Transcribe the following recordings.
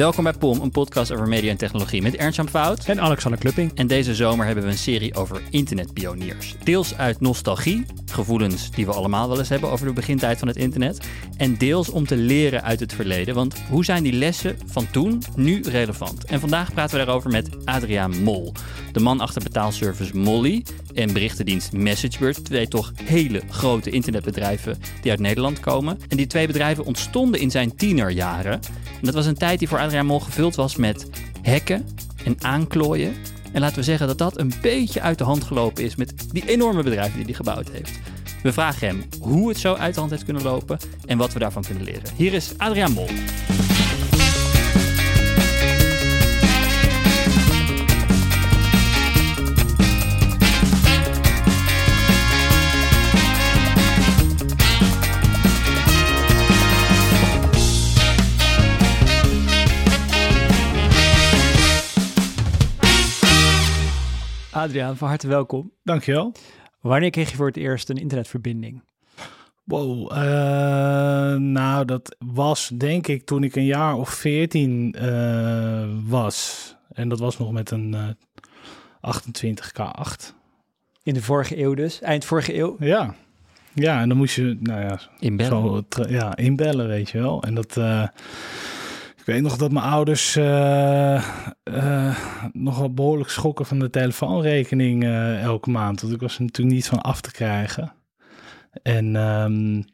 Welkom bij POM, een podcast over media en technologie met Ernst-Jan Fout. En Alexander Klupping. En deze zomer hebben we een serie over internetpioniers. Deels uit nostalgie, gevoelens die we allemaal wel eens hebben over de begintijd van het internet. En deels om te leren uit het verleden. Want hoe zijn die lessen van toen nu relevant? En vandaag praten we daarover met Adriaan Mol. De man achter betaalservice Molly en berichtendienst MessageBird. Twee toch hele grote internetbedrijven die uit Nederland komen. En die twee bedrijven ontstonden in zijn tienerjaren. Dat was een tijd die voor Adriaan Mol gevuld was met hacken en aanklooien. En laten we zeggen dat dat een beetje uit de hand gelopen is met die enorme bedrijven die hij gebouwd heeft. We vragen hem hoe het zo uit de hand heeft kunnen lopen en wat we daarvan kunnen leren. Hier is Adriaan Mol. Adriaan, van harte welkom. Dankjewel. Wanneer kreeg je voor het eerst een internetverbinding? Wow, uh, nou dat was denk ik toen ik een jaar of veertien uh, was. En dat was nog met een uh, 28K8. In de vorige eeuw dus, eind vorige eeuw? Ja, ja en dan moest je, nou ja, inbellen. Zo, ja, inbellen weet je wel. En dat... Ik weet nog dat mijn ouders uh, uh, nogal behoorlijk schokken van de telefoonrekening uh, elke maand. Want ik was er natuurlijk niet van af te krijgen. En um,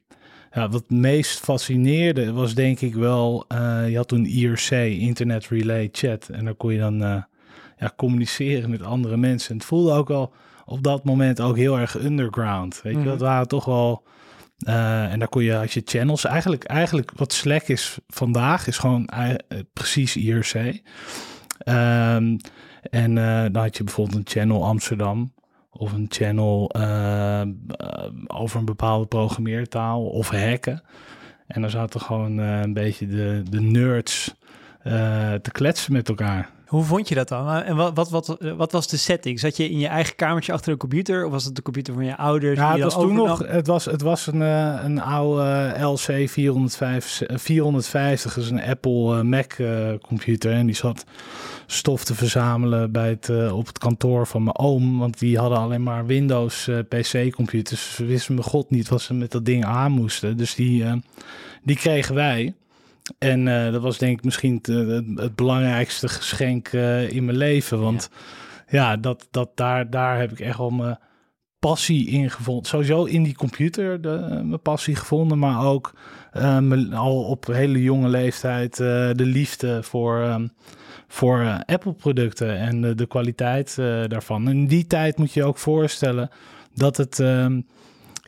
ja, wat het meest fascineerde was denk ik wel, je had toen IRC, Internet Relay Chat. En daar kon je dan ja, communiceren met andere mensen. En het voelde ook wel op dat moment ook heel erg underground. Weet je, mm. dat waren toch wel uh, en daar kon je, als je channels, eigenlijk, eigenlijk wat Slack is vandaag, is gewoon uh, precies IRC. Um, en uh, dan had je bijvoorbeeld een channel Amsterdam of een channel over een bepaalde programmeertaal of hacken. En dan zaten gewoon een beetje de, de nerds te kletsen met elkaar. Hoe vond je dat dan? En wat, wat, wat, wat was de setting? Zat je in je eigen kamertje achter een computer? Of was het de computer van je ouders? Ja, het was toen nog. Het was, het was een, een oude LC 450, 450 dus een Apple Mac computer. En die zat stof te verzamelen bij het, op het kantoor van mijn oom. Want die hadden alleen maar Windows PC-computers. Ze wisten me god niet wat ze met dat ding aan moesten. Dus die, die kregen wij. En uh, dat was denk ik misschien het, het belangrijkste geschenk uh, in mijn leven. Want ja, dat, dat, daar, daar heb ik echt wel mijn passie in gevonden. Sowieso in die computer de, mijn passie gevonden. Maar ook mijn, al op hele jonge leeftijd de liefde voor, um, voor Apple producten. En de kwaliteit daarvan. En in die tijd moet je je ook voorstellen dat het... Um,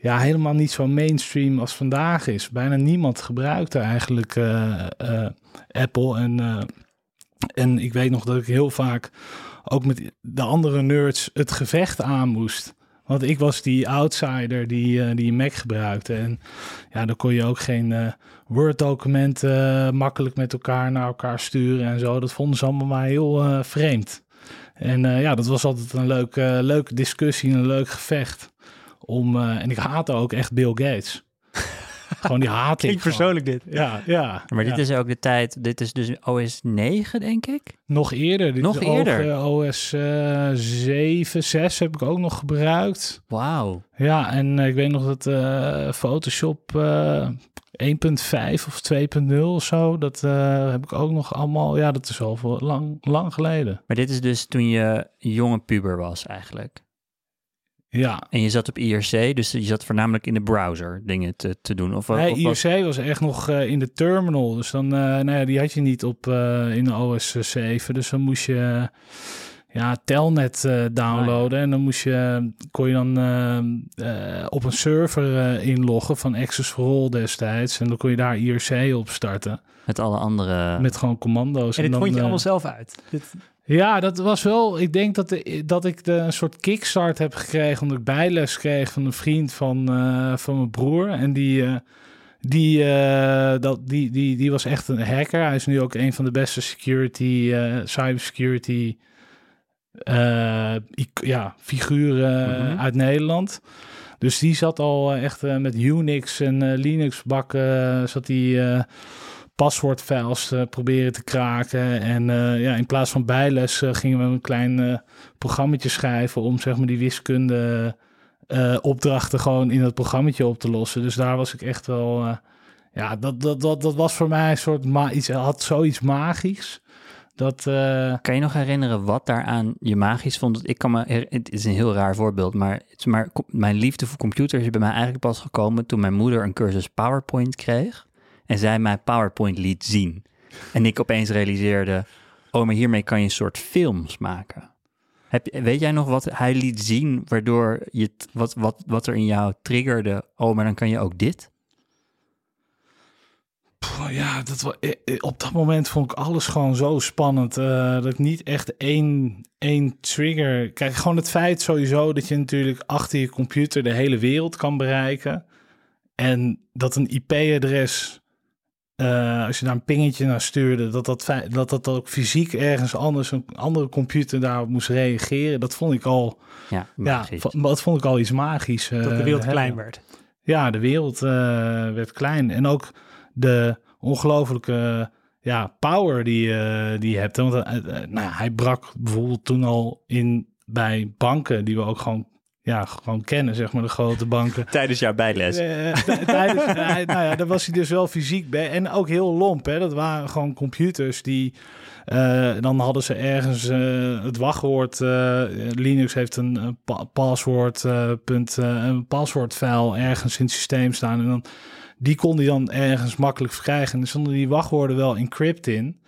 ja, helemaal niet zo mainstream als vandaag is. Bijna niemand gebruikte eigenlijk uh, uh, Apple. En, uh, en ik weet nog dat ik heel vaak ook met de andere nerds het gevecht aan moest. Want ik was die outsider die, die Mac gebruikte. En ja, dan kon je ook geen Word-documenten makkelijk met elkaar naar elkaar sturen en zo. Dat vonden ze allemaal maar heel vreemd. En ja, dat was altijd een leuke, leuke discussie, een leuk gevecht om. Uh, en ik haatte ook echt Bill Gates. gewoon die haat ik. persoonlijk dit. Ja, ja. Maar dit is ook de tijd. Dit is dus OS 9, denk ik. Nog eerder. Dit nog is eerder. Ook, OS uh, 7, 6 heb ik ook nog gebruikt. Wauw. Ja, en ik weet nog dat uh, Photoshop 1.5 of 2.0 of zo. Dat heb ik ook nog allemaal. Ja, dat is al voor lang, lang geleden. Maar dit is dus toen je jonge puber was, eigenlijk. Ja. En je zat op IRC, dus je zat voornamelijk in de browser dingen te, te doen? Of, nee, of IRC was... was echt nog uh, in de terminal. Dus dan, uh, nou ja, die had je niet op uh, in de OS 7. Dus dan moest je ja, Telnet downloaden. Ah, ja. En dan moest je, kon je dan op een server inloggen van Access for All destijds. En dan kon je daar IRC op starten. Met alle andere... Met gewoon commando's. En dit dan, vond je allemaal zelf uit? Dit... Ja, dat was wel. Ik denk dat, de, dat ik de, een soort kickstart heb gekregen. Omdat ik bijles kreeg van een vriend van, uh, van mijn broer. En die, uh, die, uh, dat, die, die, die was echt een hacker. Hij is nu ook een van de beste security, cybersecurity ja, figuren mm -hmm. uit Nederland. Dus die zat al echt met Unix en Linux bakken. zat die paswoordfiles uh, proberen te kraken. En uh, ja, in plaats van bijles gingen we een klein uh, programmaatje schrijven om zeg maar die wiskunde opdrachten gewoon in het programmaatje op te lossen. Dus daar was ik echt wel, ja, dat, dat, dat, dat was voor mij een soort, ma iets, had zoiets magisch. Dat, Kan je nog herinneren wat daaraan je magisch vond? Ik kan me, het is een heel raar voorbeeld, maar, maar mijn liefde voor computers is bij mij eigenlijk pas gekomen toen mijn moeder een cursus PowerPoint kreeg en zij mij PowerPoint liet zien. En ik opeens realiseerde, oh, maar hiermee kan je een soort films maken. Heb, weet jij nog wat hij liet zien, waardoor je wat, wat, wat er in jou triggerde? Oh, maar dan kan je ook dit? ja, dat eh, eh, op dat moment vond ik alles gewoon zo spannend. Uh, dat niet echt één, één trigger. Kijk, gewoon het feit sowieso dat je natuurlijk achter je computer de hele wereld kan bereiken. En dat een IP-adres uh, als je daar een pingetje naar stuurde, dat dat, dat dat ook fysiek ergens anders, een andere computer daarop moest reageren, dat vond ik al, ja, ja dat vond ik al iets magisch. Uh, dat de wereld klein werd. Ja, de wereld uh, werd klein. En ook de ongelofelijke ja, power die, die je hebt. Want nou, hij brak bijvoorbeeld toen al in bij banken, die we ook gewoon ja, gewoon kennen, zeg maar, de grote banken. Tijdens jouw bijles? Uh, tijdens, nou ja, daar was hij dus wel fysiek bij. En ook heel lomp, hè. Dat waren gewoon computers die... Uh, dan hadden ze ergens uh, het wachtwoord. Linux heeft een, paswoord, punt, een paswoordfile ergens in het systeem staan. En dan, die kon hij dan ergens makkelijk verkrijgen. En er stonden die wachtwoorden wel encrypt in.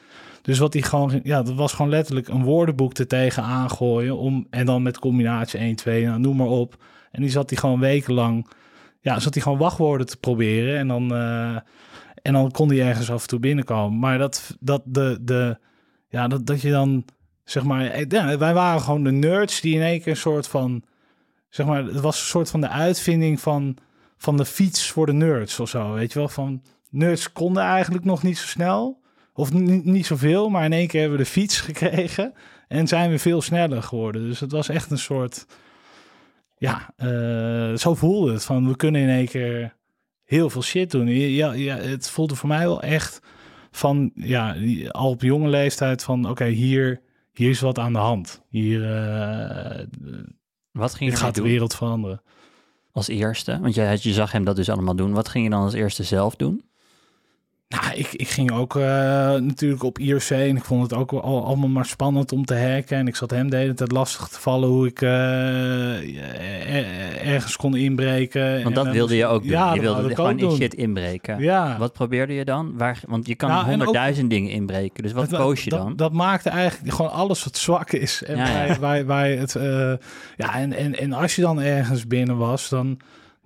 Dus wat hij gewoon, ja, dat was gewoon letterlijk een woordenboek er tegen aangooien. Om, en dan met combinatie 1, 2, nou, noem maar op. En die zat hij gewoon wekenlang, ja, zat hij gewoon wachtwoorden te proberen. En dan, uh, en dan kon hij ergens af en toe binnenkomen. Maar dat, dat, de, de, ja, dat, dat je dan, zeg maar, eh, ja, wij waren gewoon de nerds die in één keer een soort van, zeg maar, het was een soort van de uitvinding van, van de fiets voor de nerds of zo. Weet je wel, van nerds konden eigenlijk nog niet zo snel. Of niet, niet zoveel, maar in één keer hebben we de fiets gekregen. En zijn we veel sneller geworden. Dus het was echt een soort. Ja, uh, zo voelde het. Van we kunnen in één keer heel veel shit doen. Ja, ja, het voelde voor mij wel echt van. Ja, al op jonge leeftijd van. Oké, hier, hier is wat aan de hand. Hier. Uh, wat ging dit gaat de wereld veranderen. Als eerste, want je, je zag hem dat dus allemaal doen. Wat ging je dan als eerste zelf doen? Nou, ik, ik ging ook uh, natuurlijk op IRC en ik vond het ook al, allemaal maar spannend om te hacken. En ik zat hem de hele tijd lastig te vallen hoe ik uh, ergens kon inbreken. Want dat wilde je ook doen. Ja, je wilde gewoon in shit inbreken. Ja. Wat probeerde je dan? Waar, want je kan nou, honderdduizend dingen inbreken. Dus wat koos je dan? Dat, maakte eigenlijk gewoon alles wat zwak is. En ja, waar, waar, het, uh, ja, en, en, en als je dan ergens binnen was, dan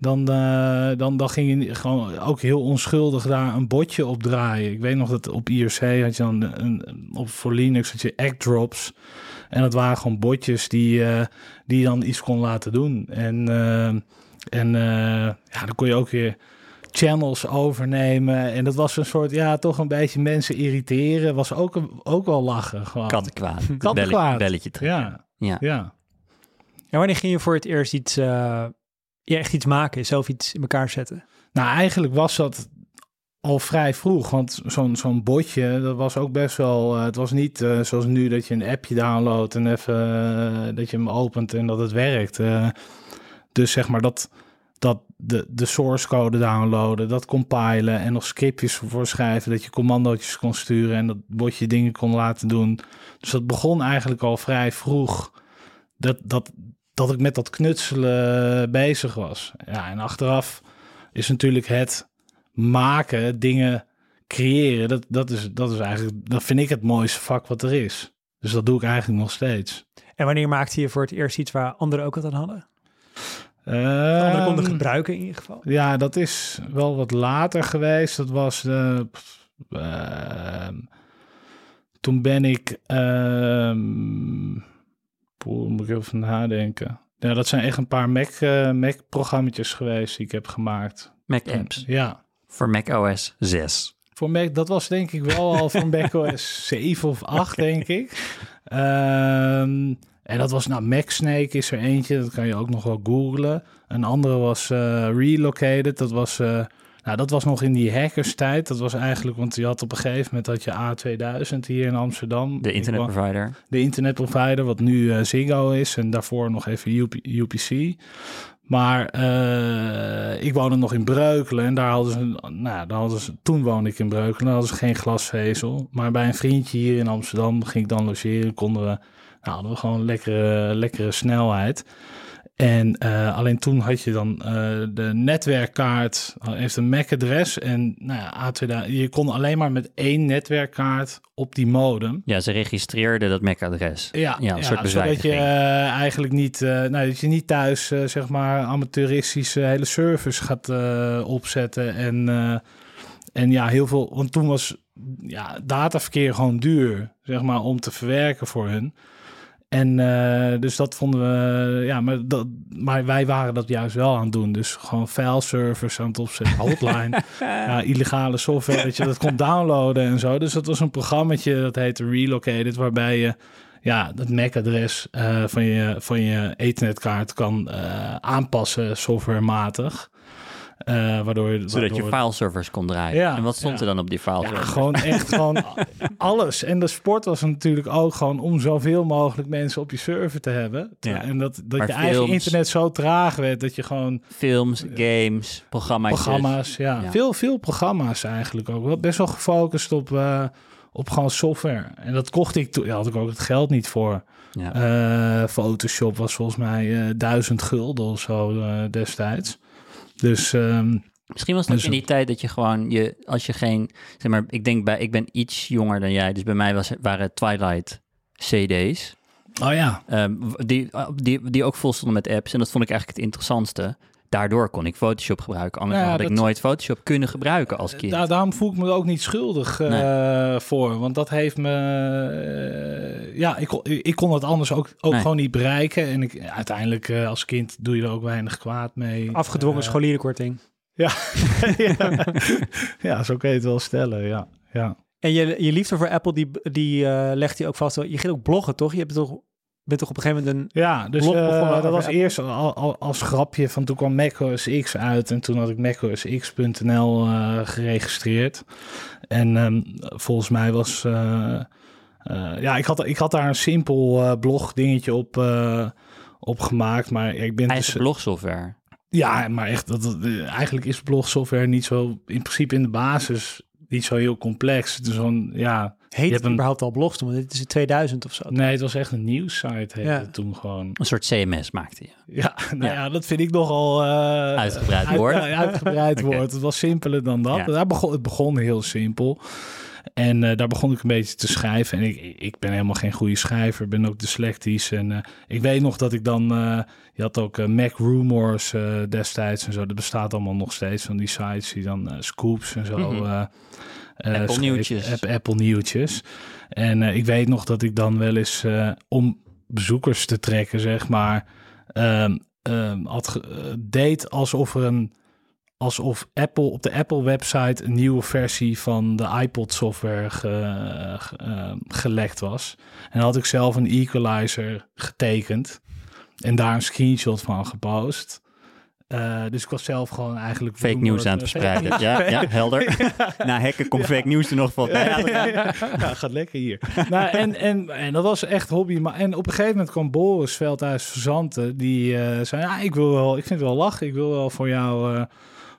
dan, uh, dan, dan ging je gewoon ook heel onschuldig daar een botje op draaien. Ik weet nog dat op IRC had je dan een, op voor Linux had je act drops. En dat waren gewoon botjes die, uh, die je dan iets kon laten doen. En, uh, en ja, dan kon je ook weer channels overnemen. En dat was een soort, ja, toch een beetje mensen irriteren. Was ook, ook wel lachen. Gewoon. Kattenkwaad. Kattenkwaad. Belletje terug. Ja. Ja. ja. En wanneer ging je voor het eerst iets je echt iets maken, zelf iets in elkaar zetten? Nou, eigenlijk was dat al vrij vroeg, want zo'n zo'n botje, dat was ook best wel... Uh, het was niet uh, zoals nu dat je een appje downloadt en even uh, dat je hem opent en dat het werkt. dus zeg maar dat, dat de, de source code downloaden, dat compilen en nog scriptjes voor schrijven, dat je commandootjes kon sturen en dat botje dingen kon laten doen. Dus dat begon eigenlijk al vrij vroeg. Dat, dat, dat ik met dat knutselen bezig was. Ja, en achteraf is natuurlijk het maken, dingen creëren, dat, dat, is, dat is eigenlijk, dat vind ik het mooiste vak wat er is. Dus dat doe ik eigenlijk nog steeds. En wanneer maakte je voor het eerst iets waar anderen ook wat aan hadden? Uh, anderen konden gebruiken in ieder geval. Ja, dat is wel wat later geweest. Dat was de. Uh, toen ben ik. Uh, Poeh, moet ik even nadenken. Ja, dat zijn echt een paar Mac, uh, Mac-programma's geweest die ik heb gemaakt. Mac-apps? Ja. Voor Mac OS 6? Voor Mac, dat was denk ik wel al voor Mac OS 7 of 8, denk ik. Um, en dat was, nou, Mac Snake is er eentje, dat kan je ook nog wel googlen. Een andere was uh, Relocated, dat was... Uh, Nou, dat was nog in die hackerstijd. Dat was eigenlijk, want je had op een gegeven moment dat je A2000 hier in Amsterdam. De internetprovider. De internetprovider, wat nu uh, Ziggo is en daarvoor nog even UP, UPC. Maar uh, ik woonde nog in Breukelen en daar hadden ze, nou, daar hadden ze, toen woonde ik in Breukelen, daar hadden ze geen glasvezel. Maar bij een vriendje hier in Amsterdam ging ik dan logeren, konden we, nou, hadden we gewoon lekkere, lekkere snelheid. En uh, alleen toen had je dan uh, de netwerkkaart, heeft een MAC-adres. En nou ja, A2000, je kon alleen maar met één netwerkkaart op die modem. Ja, ze registreerden dat MAC-adres. Ja, ja, een ja, soort zodat je uh, eigenlijk niet, nou, dat je niet thuis, zeg maar, amateuristische hele servers gaat opzetten. En, en ja, heel veel, want toen was ja, dataverkeer gewoon duur, zeg maar, om te verwerken voor hun. En uh, dus dat vonden we, ja, maar, dat, maar wij waren dat juist wel aan het doen. Dus gewoon file-servers aan het opzetten, hotline, ja, illegale software, dat je dat kon downloaden en zo. Dus dat was een programmaatje, dat heette Relocated, waarbij je ja, het MAC-adres uh, van, je, van je Ethernetkaart kan uh, aanpassen softwarematig. Uh, waardoor je, Zodat waardoor... je fileservers kon draaien. Ja, en wat stond ja. er dan op die fileservers? Ja, gewoon echt gewoon alles. En de sport was natuurlijk ook gewoon om zoveel mogelijk mensen op je server te hebben. Ja. En dat, dat je films, eigen internet zo traag werd dat je gewoon... Films, games, programma's. Programma's, ja. Veel, veel programma's eigenlijk ook. Best wel gefocust op, uh, op gewoon software. En dat kocht ik toen. Ja, had ik ook het geld niet voor. Ja. Uh, Photoshop was volgens mij uh, duizend gulden of zo destijds. Dus... Um, Misschien was het dus, in die tijd dat je gewoon je, als je geen, zeg maar, ik denk bij, ik ben iets jonger dan jij, dus bij mij was, waren Twilight CD's. Oh ja. Um, die, die, die ook vol stonden met apps en dat vond ik eigenlijk het interessantste. Daardoor kon ik Photoshop gebruiken. Anders ja, had dat, ik nooit Photoshop kunnen gebruiken als kind. Nou, daarom voel ik me ook niet schuldig uh, nee. voor. Want dat heeft me... Uh, ja, ik, ik kon het anders ook, ook nee. gewoon niet bereiken. En ik, uiteindelijk uh, als kind doe je er ook weinig kwaad mee. Afgedwongen scholierenkorting. Ja. ja. ja, zo kun je het wel stellen, ja. ja. En je, je liefde voor Apple, die, die legt hij ook vast. Je ging ook bloggen, toch? Je hebt toch bent toch op een gegeven moment een ja, dus uh, dat was eerst al, al, als grapje van toen kwam macOS X uit en toen had ik macOSX.nl uh, geregistreerd en um, volgens mij was uh, ja ik had ik had daar een simpel blog dingetje op op gemaakt, maar ik ben eigen dus, blogsoftware. Ja, maar echt dat, dat eigenlijk is blogsoftware niet zo in principe in de basis niet zo heel complex. Het is zo'n ja Heet het een... überhaupt al blogs Want dit is in 2000 of zo. Nee, het was echt een nieuwssite heette ja. toen gewoon. Een soort CMS maakte je. Ja, nou ja, ja dat vind ik nogal... Uh, uitgebreid woord. Uit, uitgebreid okay. woord. Het was simpeler dan dat. Ja. Daar begon, het begon heel simpel. En uh, daar begon ik een beetje te schrijven. En ik, ik ben helemaal geen goede schrijver. ben ook dyslectisch. En uh, ik weet nog dat ik dan... Uh, je had ook Mac Rumors destijds en zo. Dat bestaat allemaal nog steeds van die sites. Die dan scoops en zo... Mm -hmm. Apple nieuwtjes. App, Apple nieuwtjes. En ik weet nog dat ik dan wel eens om bezoekers te trekken, zeg maar, um, had deed alsof er een alsof Apple op de Apple website een nieuwe versie van de iPod software ge, ge, gelekt was. En had ik zelf een equalizer getekend en daar een screenshot van gepost. Uh, dus ik was zelf gewoon eigenlijk... Fake nieuws aan het verspreiden. ja, ja, helder. Na hekken komt fake nieuws er nog van. Ja, ja, ja, gaat lekker hier. nou, en, en, en dat was echt hobby. Maar, en op een gegeven moment kwam Boris Veldhuis Verzanten. Die uh, zei, ja, ik wil wel, ik vind het wel lachen. Ik wil wel voor jou... Uh,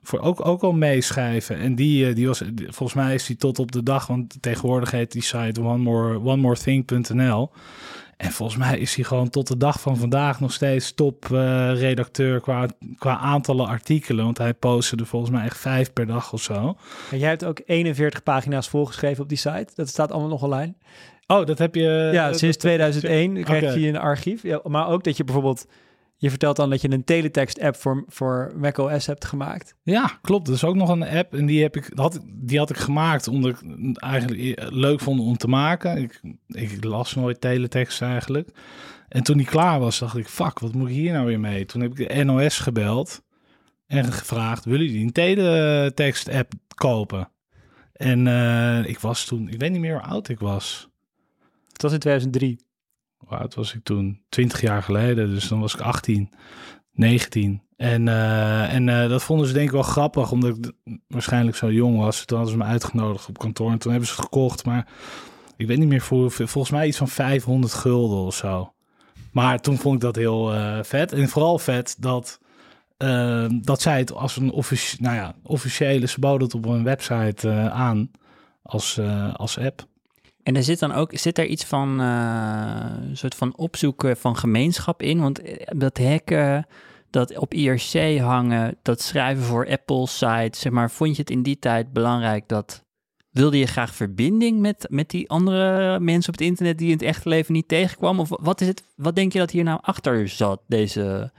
voor ook, ook al meeschrijven. En die, die was, volgens mij is die tot op de dag, want tegenwoordig heet die site one more, one more thing.nl. En volgens mij is hij gewoon tot de dag van vandaag nog steeds top-redacteur uh, qua, qua aantallen artikelen. Want hij postte er volgens mij echt vijf per dag of zo. En jij hebt ook 41 pagina's volgeschreven op die site. Dat staat allemaal nog online. Oh, dat heb je... Ja, sinds 2001 krijg okay. je een archief. Ja, maar ook dat je bijvoorbeeld je vertelt dan dat je een teletext-app voor, voor macOS hebt gemaakt. Ja, klopt. Dat is ook nog een app. En die, heb ik, had, die had ik gemaakt omdat ik het eigenlijk leuk vond om te maken. Ik, ik las nooit teletext eigenlijk. En toen die klaar was, dacht ik, fuck, wat moet ik hier nou weer mee? Toen heb ik de NOS gebeld en gevraagd, willen jullie een teletext-app kopen? En uh, ik was toen, ik weet niet meer hoe oud ik was. Het was in 2003 oud was ik toen? 20 jaar geleden, dus dan was ik 18. 19. En, uh, en uh, dat vonden ze denk ik wel grappig, omdat ik waarschijnlijk zo jong was. Toen hadden ze me uitgenodigd op kantoor en toen hebben ze het gekocht. Maar ik weet niet meer voor volgens mij iets van 500 gulden of zo. Maar toen vond ik dat heel uh, vet. En vooral vet dat, dat zij het als een offici nou ja, officiële, ze boden het op een website aan als, als app. En er zit dan ook zit er iets van een soort van opzoeken van gemeenschap in. Want dat hacken dat op IRC hangen, dat schrijven voor Apple sites, zeg maar, vond je het in die tijd belangrijk dat wilde je graag verbinding met, met die andere mensen op het internet die in het echte leven niet tegenkwam? Of wat is het? Wat denk je dat hier nou achter zat? Deze.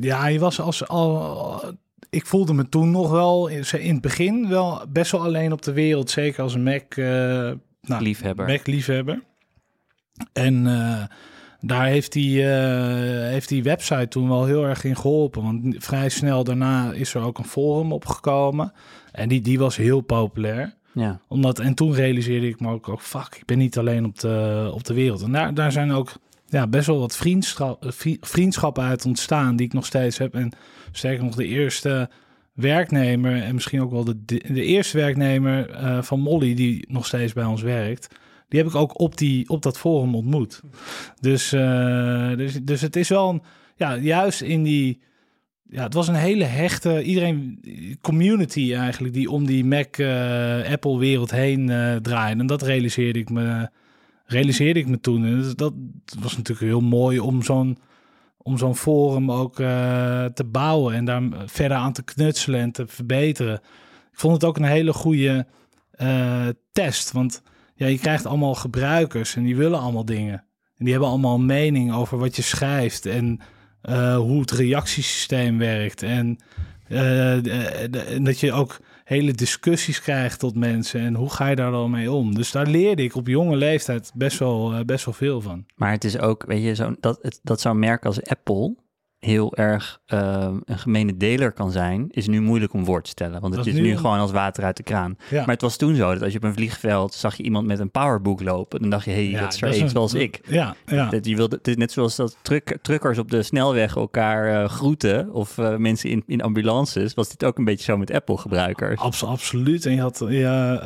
Ja, je was als al. Ik voelde me toen nog wel in het begin wel best wel alleen op de wereld, zeker als een Mac uh, nou, liefhebber. Mac liefhebber. En uh, daar heeft die, uh, heeft die website toen wel heel erg in geholpen. Want vrij snel daarna is er ook een forum opgekomen. En die, die was heel populair. Ja. Omdat, en toen realiseerde ik me ook, ook, fuck, ik ben niet alleen op de, op de wereld. En daar, daar zijn ook ja, best wel wat vriendschap, vriendschappen uit ontstaan die ik nog steeds heb. En sterker nog, de eerste werknemer en misschien ook wel de, de eerste werknemer uh, van Molly die nog steeds bij ons werkt die heb ik ook op, die, op dat forum ontmoet. Dus, uh, dus, dus het is wel een, ja, juist in die, ja, het was een hele hechte, iedereen, community eigenlijk, die om die Mac, uh, Apple wereld heen draaide. En dat realiseerde ik me, realiseerde ik me toen. En dat, was natuurlijk heel mooi om zo'n, om zo'n forum ook te bouwen en daar verder aan te knutselen en te verbeteren. Ik vond het ook een hele goede test, want ja, je krijgt allemaal gebruikers en die willen allemaal dingen. En die hebben allemaal een mening over wat je schrijft en uh, hoe het reactiesysteem werkt. En uh, dat je ook hele discussies krijgt tot mensen en hoe ga je daar dan mee om. Dus daar leerde ik op jonge leeftijd best wel, best wel veel van. Maar het is ook, weet je, zo, dat, dat zo'n merk als Apple heel erg uh, een gemene deler kan zijn, is nu moeilijk om voor te stellen. Want het is, nu, gewoon als water uit de kraan. Ja. Maar het was toen zo dat als je op een vliegveld zag je iemand met een powerbook lopen, dan dacht je, hé, hey, dat is er zoals ik. Ja, ja. Dat, je wilde, het is net zoals dat truck, truckers op de snelweg elkaar uh, groeten, of uh, mensen in, in ambulances, was dit ook een beetje zo met Apple-gebruikers. Abs absoluut. En je had, ja,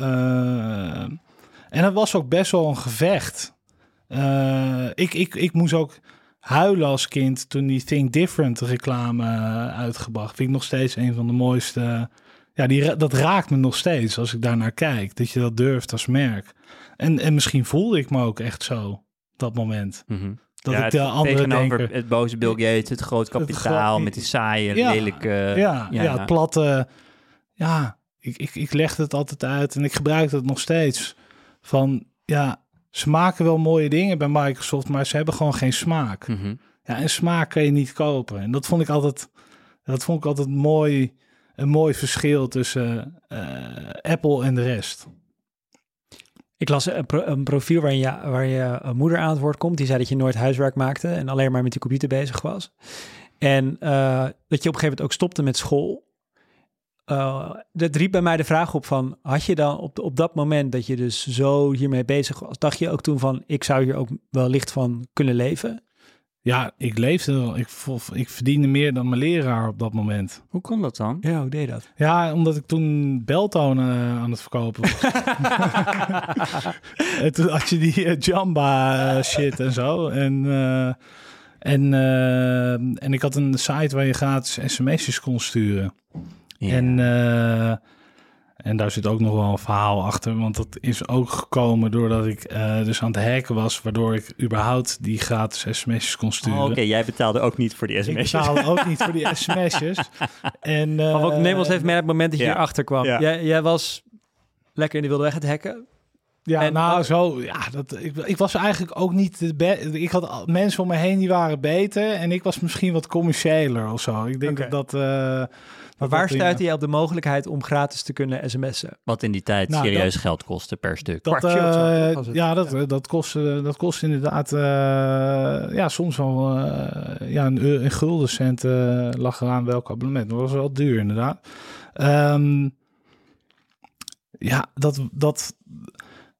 en het was ook best wel een gevecht. ik, ik, ik moest ook huilen als kind toen die Think Different reclame uh, uitgebracht. Vind ik nog steeds een van de mooiste. Ja, die, dat raakt me nog steeds als ik daar naar kijk. Dat je dat durft als merk. En, en misschien voelde ik me ook echt zo, dat moment. Mm Dat ik de andere tegenover denken, het boze Bill Gates, het groot kapitaal met die saaie, ja, lelijke... Ja, ja, ja, het platte... Ja, ik, ik, ik legde het altijd uit en ik gebruik het nog steeds. Van, ja, ze maken wel mooie dingen bij Microsoft, maar ze hebben gewoon geen smaak. Mhm. Ja, en smaak kan je niet kopen. En dat vond ik altijd, dat vond ik altijd mooi, een mooi verschil tussen uh, Apple en de rest. Ik las een, pro een profiel waarin je, waar je een moeder aan het woord komt. Die zei dat je nooit huiswerk maakte en alleen maar met die computer bezig was. En uh, dat je op een gegeven moment ook stopte met school. Uh, dat riep bij mij de vraag op van, had je dan op, op dat moment dat je dus zo hiermee bezig was, dacht je ook toen van, ik zou hier ook wel licht van kunnen leven? Ja, ik leefde, ik, ik verdiende meer dan mijn leraar op dat moment. Hoe kon dat dan? Ja, hoe deed dat? Ja, omdat ik toen beltonen uh, aan het verkopen was. en toen had je die uh, Jamba shit en zo. En, en, en ik had een site waar je gratis sms'jes kon sturen. En, uh, en daar zit ook nog wel een verhaal achter. Want dat is ook gekomen doordat ik uh, dus aan het hacken was. Waardoor ik überhaupt die gratis sms'jes kon sturen. Oh, Oké, jij betaalde ook niet voor die sms'jes. Ik betaalde ook niet voor die sms'jes. en, uh, maar ook, neem ons even mee op het moment dat je ja. hierachter kwam. Ja. Jij, jij was lekker in de wilde weg het hacken. Ja, en, nou zo, ja, dat, ik, ik was eigenlijk ook niet de beste. Ik had mensen om me heen die waren beter en ik was misschien wat commerciëler of zo. Ik denk okay. dat dat... Uh, maar waar stuitte je op de mogelijkheid om gratis te kunnen sms'en? Wat in die tijd nou, serieus dat, geld kostte per stuk. Dat, uh, ja, dat, ja. dat, kost, dat kost inderdaad uh, ja, soms wel uh, ja, een, een guldencent lag eraan welk abonnement. Dat was wel duur inderdaad. Um, ja, dat, dat,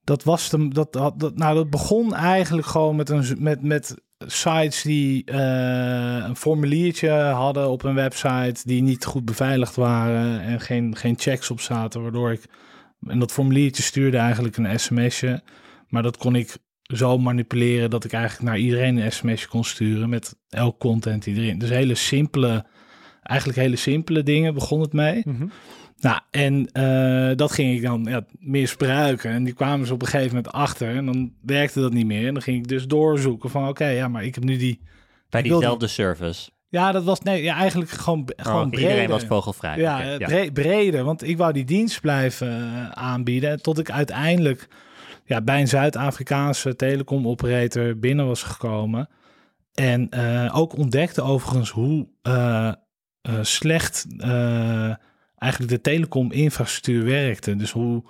dat was de, dat, dat, nou, dat begon eigenlijk gewoon met een met, met sites die eh, een formuliertje hadden op een website die niet goed beveiligd waren en geen, geen checks op zaten, waardoor ik. En dat formuliertje stuurde eigenlijk een sms'je, maar dat kon ik zo manipuleren dat ik eigenlijk naar iedereen een sms'je kon sturen met elk content die erin. Dus hele simpele, eigenlijk hele simpele dingen begon het mee. Mhm. Nou, en eh, dat ging ik dan ja, misbruiken. En die kwamen ze op een gegeven moment achter. En dan werkte dat niet meer. En dan ging ik dus doorzoeken van... oké, ja, maar ik heb nu die... Bij diezelfde service. Ja, dat was... Nee, ja, eigenlijk gewoon, gewoon Oh, iedereen breder. was vogelvrij. Ja, bre- breder. Want ik wou die dienst blijven eh, aanbieden. Tot ik uiteindelijk ja, bij een Zuid-Afrikaanse telecom-operator binnen was gekomen. En eh, ook ontdekte overigens hoe slecht eigenlijk de telecom-infrastructuur werkte. Dus hoe...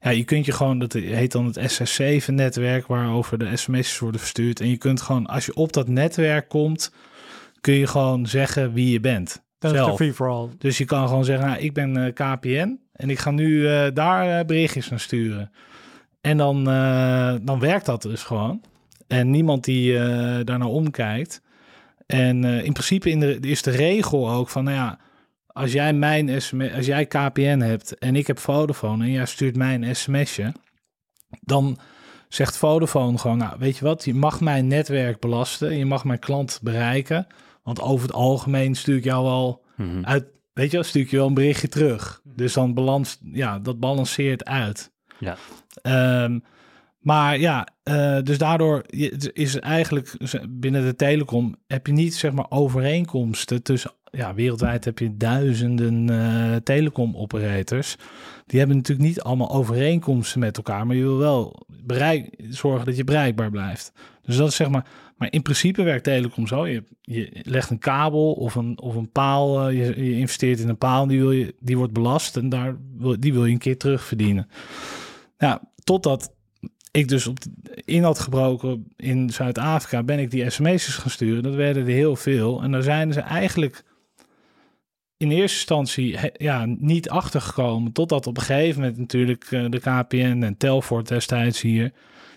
Ja, je kunt je gewoon, dat heet dan het SS7-netwerk, waarover de sms'jes worden verstuurd. En je kunt gewoon, als je op dat netwerk komt, kun je gewoon zeggen wie je bent. Dat is de free-for-all. Dus je kan gewoon zeggen, nou, ik ben eh, KPN en ik ga nu eh, daar eh, berichtjes naar sturen. En dan, dan werkt dat dus gewoon. En niemand die daar naar omkijkt. En in principe in de, is de regel ook van, nou ja, als jij mijn sms, als jij KPN hebt en ik heb Vodafone en jij stuurt mij een sms'je, dan zegt Vodafone gewoon, nou, weet je wat, je mag mijn netwerk belasten, je mag mijn klant bereiken, want over het algemeen stuur ik jou wel Mhm. uit, weet je, wel, stuur ik je wel een berichtje terug. Dus dan balans, ja, dat balanceert uit. Ja. Ehm, maar ja, eh, dus daardoor is het eigenlijk binnen de telecom heb je niet zeg maar overeenkomsten tussen, ja, wereldwijd heb je duizenden eh telecom operators. Die hebben natuurlijk niet allemaal overeenkomsten met elkaar, maar je wil wel bereik, zorgen dat je bereikbaar blijft. Dus dat is zeg maar, maar in principe werkt telecom zo. Je, je legt een kabel of een, of een paal, eh, je, investeert in een paal, die, wil je, die wordt belast en daar wil, die wil je een keer terugverdienen. Ja, totdat ik dus op in had gebroken in Zuid-Afrika, ben ik die sms'jes gaan sturen. Dat werden er heel veel. En daar zijn ze eigenlijk in eerste instantie ja, niet achtergekomen. Totdat op een gegeven moment natuurlijk eh, de KPN en Telfort destijds hier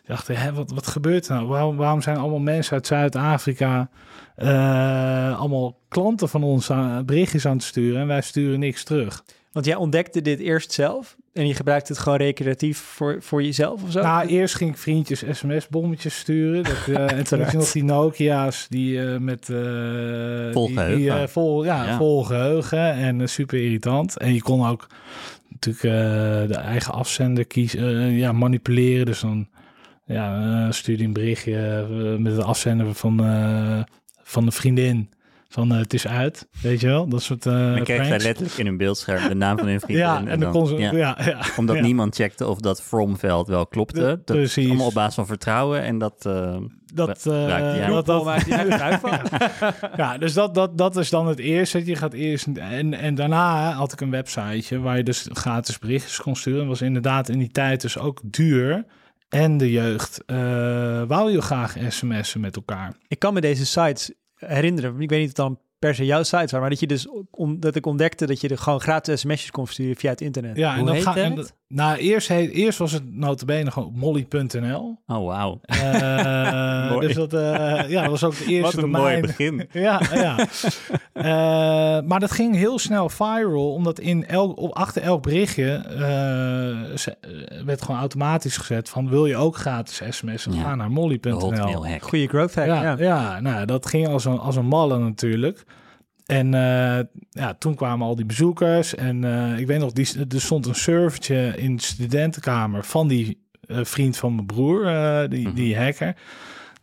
dachten, hè, wat, wat gebeurt er nou? Waarom, waarom zijn allemaal mensen uit Zuid-Afrika eh, allemaal klanten van ons aan, berichtjes aan het sturen en wij sturen niks terug? Want jij ontdekte dit eerst zelf en je gebruikt het gewoon recreatief voor, voor jezelf of zo? Nou, eerst ging ik vriendjes sms-bommetjes sturen. Dat, eh, en toen had je nog die Nokia's die eh, met... eh, Vol die- geheugen. Die, eh, vol, ja, Ja. vol geheugen en super irritant. En je kon ook natuurlijk eh, de eigen afzender kiezen, eh, ja, manipuleren. Dus dan ja, eh, stuurde je een berichtje met de afzender van, eh, van de vriendin. Van eh, het is uit, weet je wel? Dat soort eh Dan kreeg zij pranks. letterlijk in hun beeldscherm de naam van hun vriendin. Ja, en dan kon ze... ja. Ja, ja, Omdat ja. niemand checkte of dat From-veld wel klopte. De- dat precies. is allemaal op basis van vertrouwen. En dat, eh, dat, eh, jij. dat, dat. Ja, dus dat, dat, dat is dan het eerste. Je gaat eerst en, en daarna had ik een websiteje waar je dus gratis berichtjes kon sturen. Dat was inderdaad in die tijd dus ook duur. En de jeugd eh, wou je graag sms'en met elkaar. Ik kan me deze sites herinneren. Ik weet niet of het dan per se jouw sites waren, maar dat je dus on- dat ik ontdekte dat je er gewoon gratis sms'jes kon versturen via het internet. Ja, Hoe heet ga- en het? dat- nou, eerst, heet, eerst was het notabene gewoon molly.nl. oh, wauw. Eh, dus dat, eh, ja, dat was ook de eerste Wat een mooi begin. Ja, ja. Eh, maar dat ging heel snel viral, omdat in elk, op, achter elk berichtje werd gewoon automatisch gezet van wil je ook gratis sms'en? Ja. Ga naar molly.nl. Goede growth hack, Ja, ja. ja. nou, dat ging als een, als een malle natuurlijk. En eh, ja, toen kwamen al die bezoekers. En eh, ik weet nog, die, er stond een servertje in de studentenkamer van die eh, vriend van mijn broer, die, Mhm. die hacker.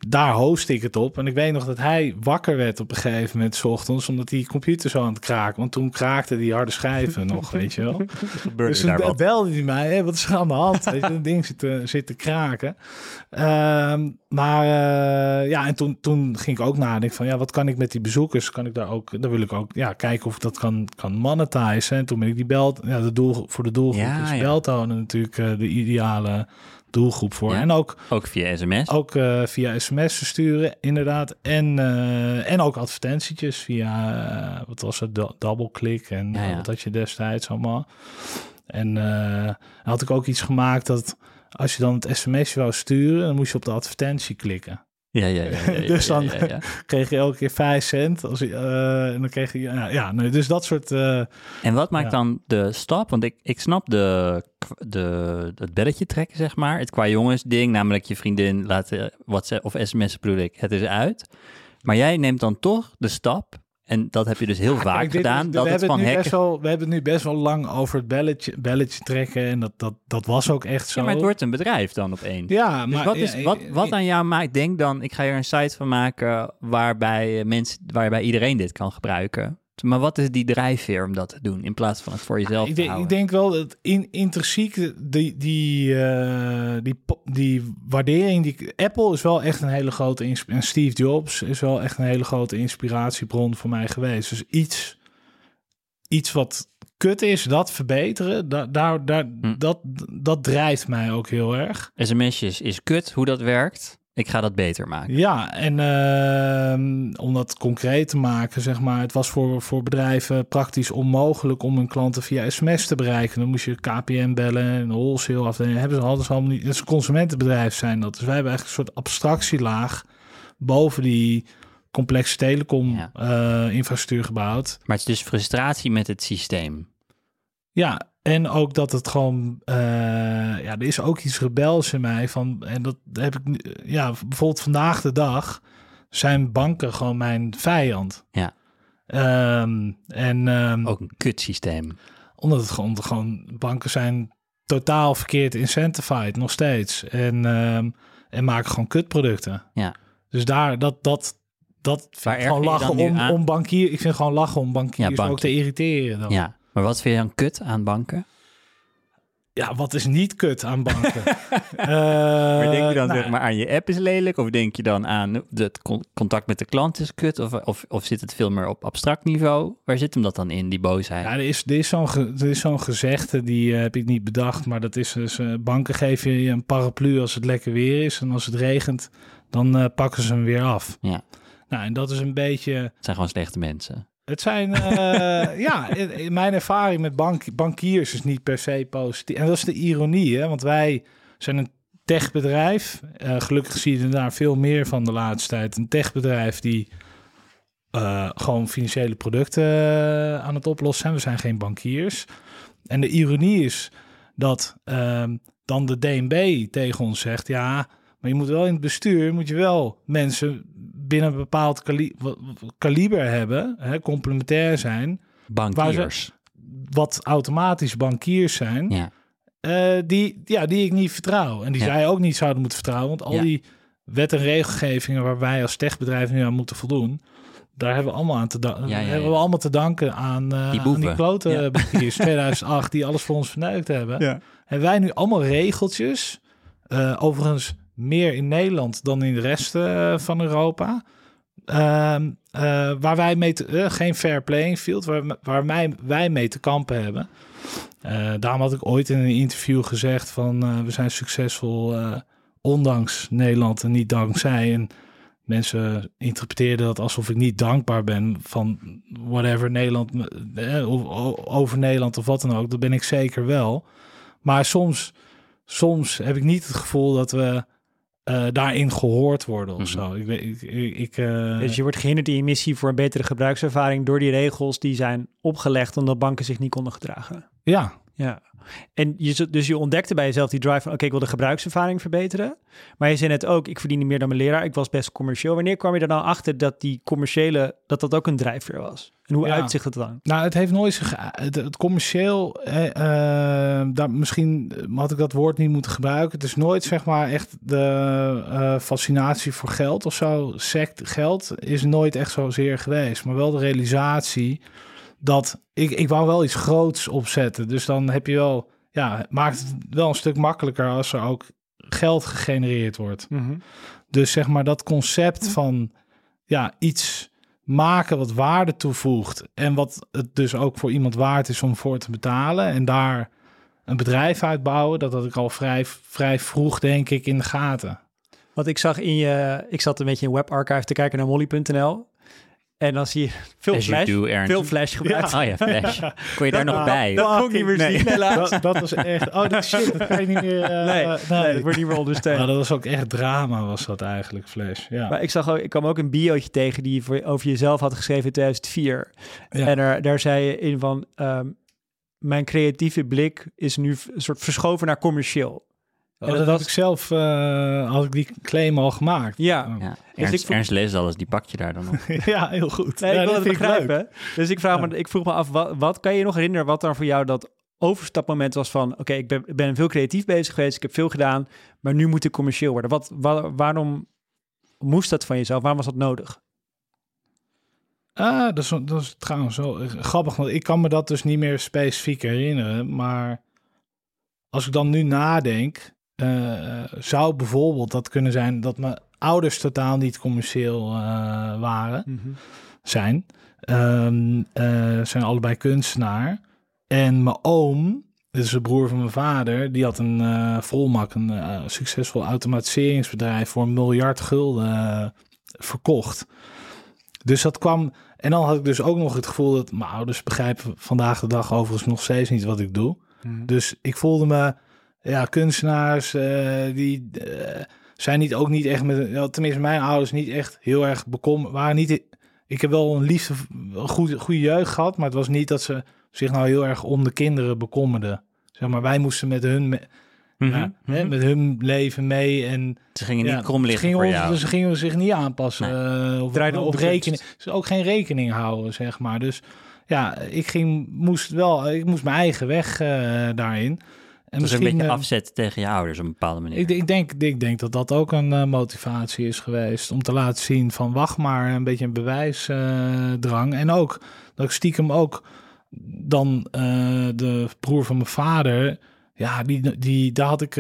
Daar host ik het op. En ik weet nog dat hij wakker werd op een gegeven moment, s ochtends, omdat die computer zo aan het kraken. Want toen kraakte die harde schijven nog, weet je wel. Gebeurde Dus toen belde hij mij, wat is er aan de hand? Weet je, dat ding zit te, zit te kraken. Ehm, maar eh, ja, en toen, toen ging ik ook nadenken van, ja, wat kan ik met die bezoekers? Kan ik daar ook, daar wil ik ook ja, kijken of ik dat kan, kan monetizen. En toen ben ik die bel, ja, de doel, voor de doelgroep Ja, is ja. beltonen natuurlijk eh, de ideale doelgroep voor. Ja. En ook, Ook via sms. ook eh, via sms versturen, inderdaad. En, eh, en ook advertentietjes via, eh, wat was het, Do- DoubleClick en Ja, ja. wat had je destijds allemaal. En had ik ook iets gemaakt dat als je dan het sms wou sturen, dan moest je op de advertentie klikken. Ja, ja, ja. Dus dan-. Kreeg je elke keer 5 cent. Als, eh, en dan kreeg je... Ja, ja nee, dus dat soort... eh, En wat maakt dan de stap? Want ik, ik snap de, de, het belletje trekken, zeg maar. Het qua jongens ding, namelijk je vriendin laten WhatsApp of sms bedoel ik, het is uit. Maar jij neemt dan toch de stap, en dat heb je dus heel vaak Kijk, dit gedaan, dat we, het hebben van het nu best wel, we hebben het nu best wel lang over het belletje, belletje trekken. En dat, dat, dat was ook echt zo. Ja, maar het wordt een bedrijf dan opeens. Ja, Dus maar wat, is, wat, wat aan jou maakt, denk dan, ik ga hier een site van maken waarbij eh, mensen, waarbij iedereen dit kan gebruiken. Maar wat is die drijfveer om dat te doen in plaats van het voor jezelf ik, te denk, ik houden? denk wel dat in, intrinsiek die, die, eh, die, die waardering, die, Apple is wel echt een hele grote en Steve Jobs is wel echt een hele grote inspiratiebron voor mij geweest. Dus iets, iets wat kut is, dat verbeteren, da, daar, daar, Hm. dat, dat drijft mij ook heel erg. SMS'jes is kut, hoe dat werkt. Ik ga dat beter maken. Ja, en ehm, om dat concreet te maken, zeg maar, het was voor, voor bedrijven praktisch onmogelijk om hun klanten via sms te bereiken. Dan moest je KPN bellen en wholesale afdeling. Hebben ze ze allemaal niet. Het is een consumentenbedrijf zijn dat. Dus wij hebben eigenlijk een soort abstractielaag boven die complexe telecom Ja. eh, infrastructuur gebouwd. Maar het is dus frustratie met het systeem. Ja, en ook dat het gewoon, eh, ja, er is ook iets rebels in mij van, en dat heb ik, nu- ja, bijvoorbeeld vandaag de dag zijn banken gewoon mijn vijand. Ja. Ehm, en ehm, Ook een kut systeem. omdat het gewoon, gewoon, banken zijn totaal verkeerd incentivized nog steeds en, ehm, en maken gewoon kutproducten. Ja. Dus daar, dat, dat, dat vind ik gewoon lachen om, aan? om bankier. Ik vind gewoon lachen om bankiers bankier. ook te irriteren. Dan. Ja. Maar wat vind je dan kut aan banken? Ja, wat is niet kut aan banken? maar denk je dan nou, zeg maar aan je app is lelijk? Of denk je dan aan het con- contact met de klant is kut? Of, of, of zit het veel meer op abstract niveau? Waar zit hem dat dan in, die boosheid? Ja, er is, er is zo'n ge- er is zo'n gezegde, die eh, heb ik niet bedacht, maar dat is dus, eh, banken geven je een paraplu als het lekker weer is. En als het regent, dan eh, pakken ze hem weer af. Ja. Nou, en dat is een beetje, Het zijn gewoon slechte mensen. Het zijn, eh, ja, in, mijn ervaring met bank, bankiers is niet per se positief. En dat is de ironie, hè, want wij zijn een techbedrijf. Eh, gelukkig zie je daar veel meer van de laatste tijd. Een techbedrijf die eh, gewoon financiële producten aan het oplossen zijn. We zijn geen bankiers. En de ironie is dat ehm, dan de DNB tegen ons zegt: ja, maar je moet wel in het bestuur moet je wel mensen binnen een bepaald kaliber hebben, hè, complementair zijn, Bankiers. wat automatisch bankiers zijn, Ja. eh, die, ja, die ik niet vertrouw. En die Ja. zij ook niet zouden moeten vertrouwen, want al Ja. die wet en regelgevingen waar wij als techbedrijf nu aan moeten voldoen, daar hebben we allemaal aan te danken. Ja, ja, ja. Hebben we allemaal te danken aan, eh, Die aan boeven. die klote Ja. bankiers 2008 die alles voor ons verneukt hebben. Ja. Hebben wij nu allemaal regeltjes, eh, overigens meer in Nederland dan in de rest eh, van Europa, ehm, eh, waar wij mee te, eh, geen fair playing field, waar, waar wij, wij mee te kampen hebben. Daarom had ik ooit in een interview gezegd van we zijn succesvol ondanks Nederland en niet dankzij. En mensen interpreteerden dat alsof ik niet dankbaar ben van whatever Nederland, over Nederland of wat dan ook. Dat ben ik zeker wel. Maar soms, soms heb ik niet het gevoel dat we eh, daarin gehoord worden of Mhm. zo. Ik, weet- ik, ik, ik, eh, Dus je wordt gehinderd in je missie voor een betere gebruikservaring door die regels die zijn opgelegd omdat banken zich niet konden gedragen. ja, Ja. En je, dus je ontdekte bij jezelf die drive van, oké, ik wil de gebruikservaring verbeteren. Maar je zei net ook, ik verdiende meer dan mijn leraar. Ik was best commercieel. Wanneer kwam je er dan achter dat die commerciële, dat dat ook een drijfveer was? En hoe Ja. uitzicht het dan? Nou, het heeft nooit zich. Het, het commercieel. Eh, eh, daar, misschien had ik dat woord niet moeten gebruiken. Het is nooit, zeg maar, echt de eh, fascinatie voor geld of zo. Sect, geld is nooit echt zozeer geweest. Maar wel de realisatie dat ik, ik wou wel iets groots opzetten. Dus dan heb je wel. Ja, het maakt het wel een stuk makkelijker als er ook geld gegenereerd wordt. Dus zeg maar dat concept van ja, iets maken wat waarde toevoegt en wat het dus ook voor iemand waard is om voor te betalen en daar een bedrijf uitbouwen, dat had ik al vrij, vrij vroeg denk ik in de gaten. Want ik zag in je, ik zat een beetje in webarchive te kijken naar molly.nl. En dan zie je veel As you flash, do, veel flash gebruikt. Oh ja, Flash. Kon je daar nog bij? dat kon ik niet meer Nee, zien, helaas. Dat, dat was echt... Oh, dat shit, dat kan je niet meer... eh, Nee, nee, dat wordt niet meer ondersteund. Maar dat was ook echt drama, was dat eigenlijk, Flash. Ja. Maar ik zag ook, ik kwam ook een biootje tegen die je voor, over jezelf had geschreven in 2004. Ja. En er, daar zei je in van, ehm, mijn creatieve blik is nu een soort verschoven naar commercieel. Oh, en dat dat had ik zelf, eh, had ik die claim al gemaakt. Ja, Oh. Ja. ik Ernst, vroeg- Ernst leest alles, die pak je daar dan op. ja, heel goed. nee, ja, ik wil dat het ik leuk. begrijpen. Dus ik, vraag me, ik vroeg me af, wat, wat kan je nog herinneren wat dan voor jou dat overstapmoment was van, oké, ik ben, ben veel creatief bezig geweest, ik heb veel gedaan, maar nu moet ik commercieel worden. Wat, wa- waarom moest dat van jezelf? Waarom was dat nodig? Ah, dat is, dat is trouwens wel grappig, want ik kan me dat dus niet meer specifiek herinneren. Maar als ik dan nu nadenk, eh, zou bijvoorbeeld dat kunnen zijn dat mijn ouders totaal niet commercieel eh, waren, zijn. Ehm, eh, zijn allebei kunstenaar. En mijn oom, dit is de broer van mijn vader, die had een eh volmak, een eh, succesvol automatiseringsbedrijf voor een miljard gulden eh, verkocht. Dus dat kwam. En dan had ik dus ook nog het gevoel dat mijn ouders begrijpen vandaag de dag overigens nog steeds niet wat ik doe. Dus ik voelde me, ja, kunstenaars, eh, die eh, zijn niet ook niet echt met, tenminste mijn ouders niet echt heel erg bekommerd, waren niet, ik heb wel een liefde, een goede, goede jeugd gehad, maar het was niet dat ze zich nou heel erg om de kinderen bekommerden. Zeg maar, wij moesten met hun, me- ja, hè, met hun leven mee en Ze gingen ja, niet krom ze liggen gingen voor ons- jou. Ze gingen zich niet aanpassen. eh, of Draaide op rekening. Ze ook geen rekening houden, zeg maar. Dus ja, ik ging, moest wel, ik moest mijn eigen weg eh, daarin. En Dus een beetje eh, afzet tegen je ouders op een bepaalde manier. ik, ik, denk, ik denk dat dat ook een eh, motivatie is geweest. Om te laten zien van wacht maar, een beetje een bewijsdrang. en ook dat ik stiekem ook dan eh, de broer van mijn vader... Ja, die, die, daar had ik,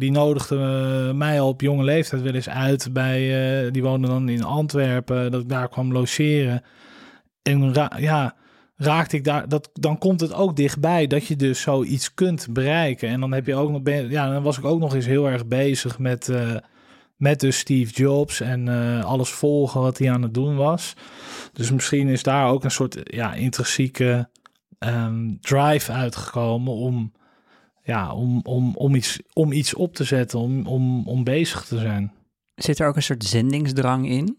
die nodigde mij al op jonge leeftijd wel eens uit bij, die woonde dan in Antwerpen, dat ik daar kwam logeren. En ja, raakte ik daar, dat, dan komt het ook dichtbij dat je dus zoiets kunt bereiken. En dan heb je ook nog, ben, ja, dan was ik ook nog eens heel erg bezig met, eh, met dus Steve Jobs en eh, alles volgen wat hij aan het doen was. Dus misschien is daar ook een soort ja, intrinsieke ehm, drive uitgekomen om, ja, om, om, om, iets, om iets op te zetten, om, om, om bezig te zijn. Zit er ook een soort zendingsdrang in?